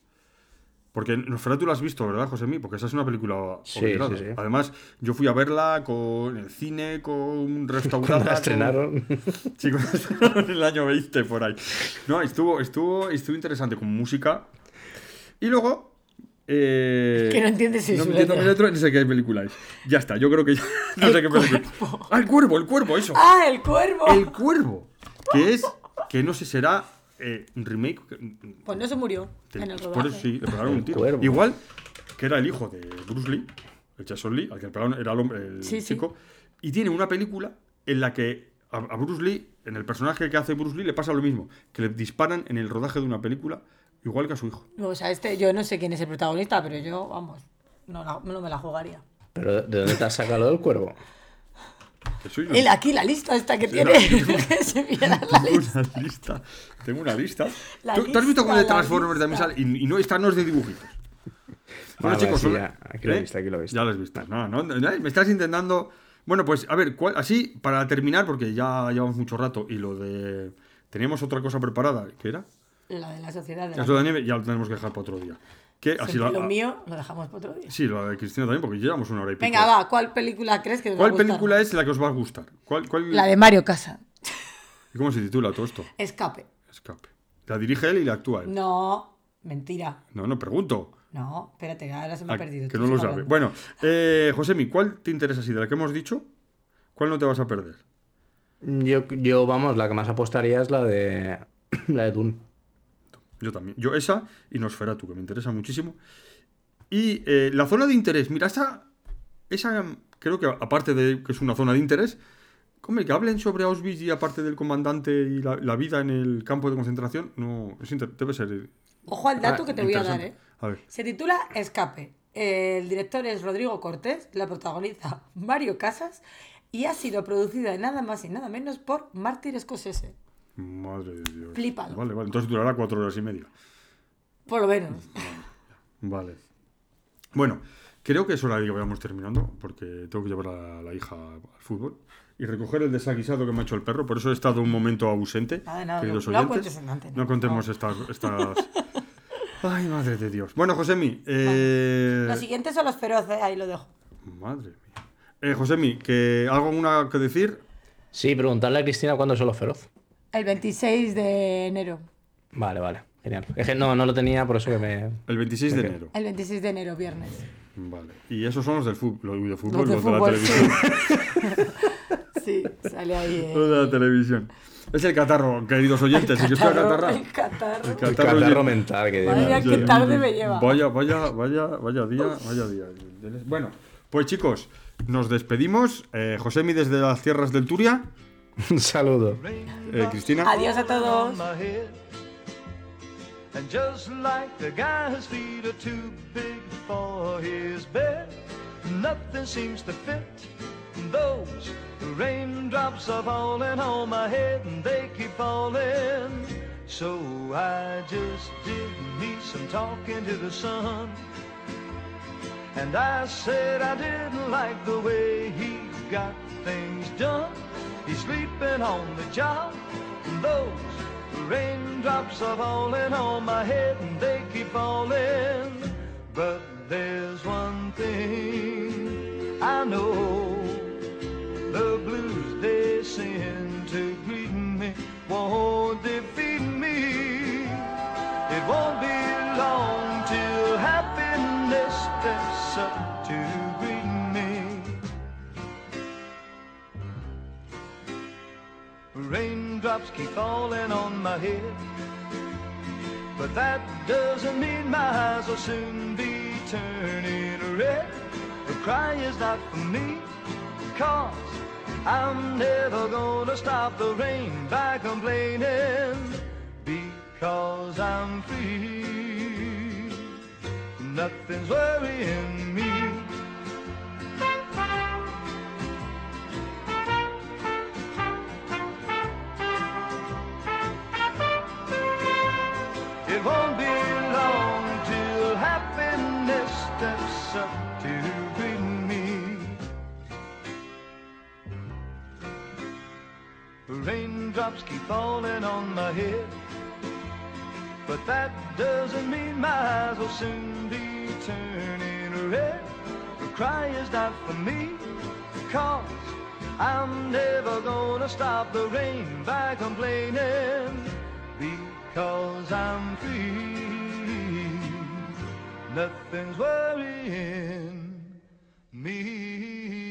Porque Nosferatu lo has visto, ¿verdad, José Mí? Porque esa es una película Sí, sí, sí. Además, yo fui a verla con el cine, con restaurada. Cuando la con- estrenaron. Chicos, en el año 20 por ahí. No, estuvo, estuvo, estuvo interesante con música. Y luego. Eh, Que no entiendes si no entiendo mi letra, ni sé qué película es. Ya está, yo creo que ya. No sé qué película. cuervo. Ah, el cuervo, el cuervo, eso. ¡Ah, el cuervo! El cuervo. Que es. Que no sé, será eh, un remake. Pues no se murió en el Por rodaje. eso sí, le pegaron un tiro. cuervo. Igual que era el hijo de Bruce Lee, el Jason Lee, al que le pegaron era el, hombre, el Sí, sí. chico. Y tiene una película en la que a, a Bruce Lee, en el personaje que hace Bruce Lee, le pasa lo mismo. Que le disparan en el rodaje de una película, igual que a su hijo. O sea, este, yo no sé quién es el protagonista, pero yo, vamos, no, la- no me la jugaría. Pero ¿de dónde te has sacado lo del cuervo? Él aquí la lista esta que tiene, que se viera la Tengo lista. una lista. Tengo una lista. La ¿Tú, has visto cómo de Transformers también sale? Y, y no, esta no es de dibujitos. Bueno, Vale, chicos, sí, ya, aquí lo he ¿eh? visto, aquí lo he visto. Ya lo has visto. No, no, no, me estás intentando. Bueno, pues a ver, ¿cuál- así, para terminar, porque ya llevamos mucho rato y lo de. Teníamos otra cosa preparada, ¿qué era? La de la sociedad de la de nieve ya lo tenemos que dejar para otro día. Que así la- Lo mío lo dejamos para otro día. Sí, lo de Cristina también, porque llevamos una hora y pico. Venga, va, ¿cuál película crees que os va a ¿Cuál gustar? película es la que os va a gustar? ¿Cuál, cuál... La de Mario Casa. ¿Y ¿Cómo se titula todo esto? Escape. Escape. La dirige él y la actúa él. No, mentira. No, no, pregunto. No, espérate, ahora se me Ah, ha perdido. que no lo sabe. Bueno, eh, Josemi, ¿cuál te interesa así de la que hemos dicho? ¿Cuál no te vas a perder? Yo, yo, vamos, la que más apostaría es la de la de Dune. Yo también. Yo esa y Nosferatu, que me interesa muchísimo. Y eh, la zona de interés, mira, esa, esa creo que aparte de que es una zona de interés, Hombre, que hablen sobre Auschwitz y aparte del comandante y la, la vida en el campo de concentración, no, es inter- debe ser. Ojo al dato ah, que te voy a dar. ¿eh? A ver. Se titula Escape. El director es Rodrigo Cortés, la protagoniza Mario Casas y ha sido producida nada más y nada menos por Martin Scorsese. Madre de Dios. Flipado. Vale, vale. Entonces durará cuatro horas y media. Por lo menos. Vale. Bueno, creo que es hora de que vayamos terminando, porque tengo que llevar a la hija al fútbol y recoger el desaguisado que me ha hecho el perro. Por eso he estado un momento ausente, Nada, nada, queridos no- no oyentes. contemos estas, estas. Ay, madre de Dios. Bueno, Josemi, eh... Los siguientes son los feroces, ahí lo dejo. Madre mía. Eh, Josemi, que algo una que decir. Sí, preguntarle a Cristina cuándo son los feroz. El 26 de enero. Vale, vale. Genial. Es que no, no lo tenía, por eso que me. El 26 de enero. El 26 de enero, viernes. Vale. Y esos son los del fútbol, los de fútbol, Los de los de la fútbol, televisión. Sí, sale ahí. eh. Los de la televisión. Es el catarro, queridos oyentes. Estoy Catarro, el catarro. El El catarro lle- mental que mía, qué tarde me lleva. Vaya, vaya, vaya, vaya día, vaya día. Bueno, pues chicos, nos despedimos. Eh, Josemi desde las tierras del Turia. Un saludo. Eh, Cristina. Adiós a todos. And just like the guy whose feet are too big for his bed, nothing seems to fit. Those raindrops are falling on my head and they keep falling. So I just did me some talking to the sun. And I said I didn't like the way he got things done. He's sleeping on the job. And those raindrops are falling on my head and they keep falling. But there's one thing I know. The blues they send to greet me won't defeat me. Raindrops keep falling on my head, but that doesn't mean my eyes will soon be turning red. The cry is not for me, cause I'm never gonna stop the rain by complaining because I'm free. Nothing's worrying me. It won't be long till happiness steps up to greet me. Raindrops keep falling on my head, but that doesn't mean my eyes will soon be turning red. The cry is not for me, cause I'm never gonna stop the rain by complaining, because I'm free. Nothing's worrying me.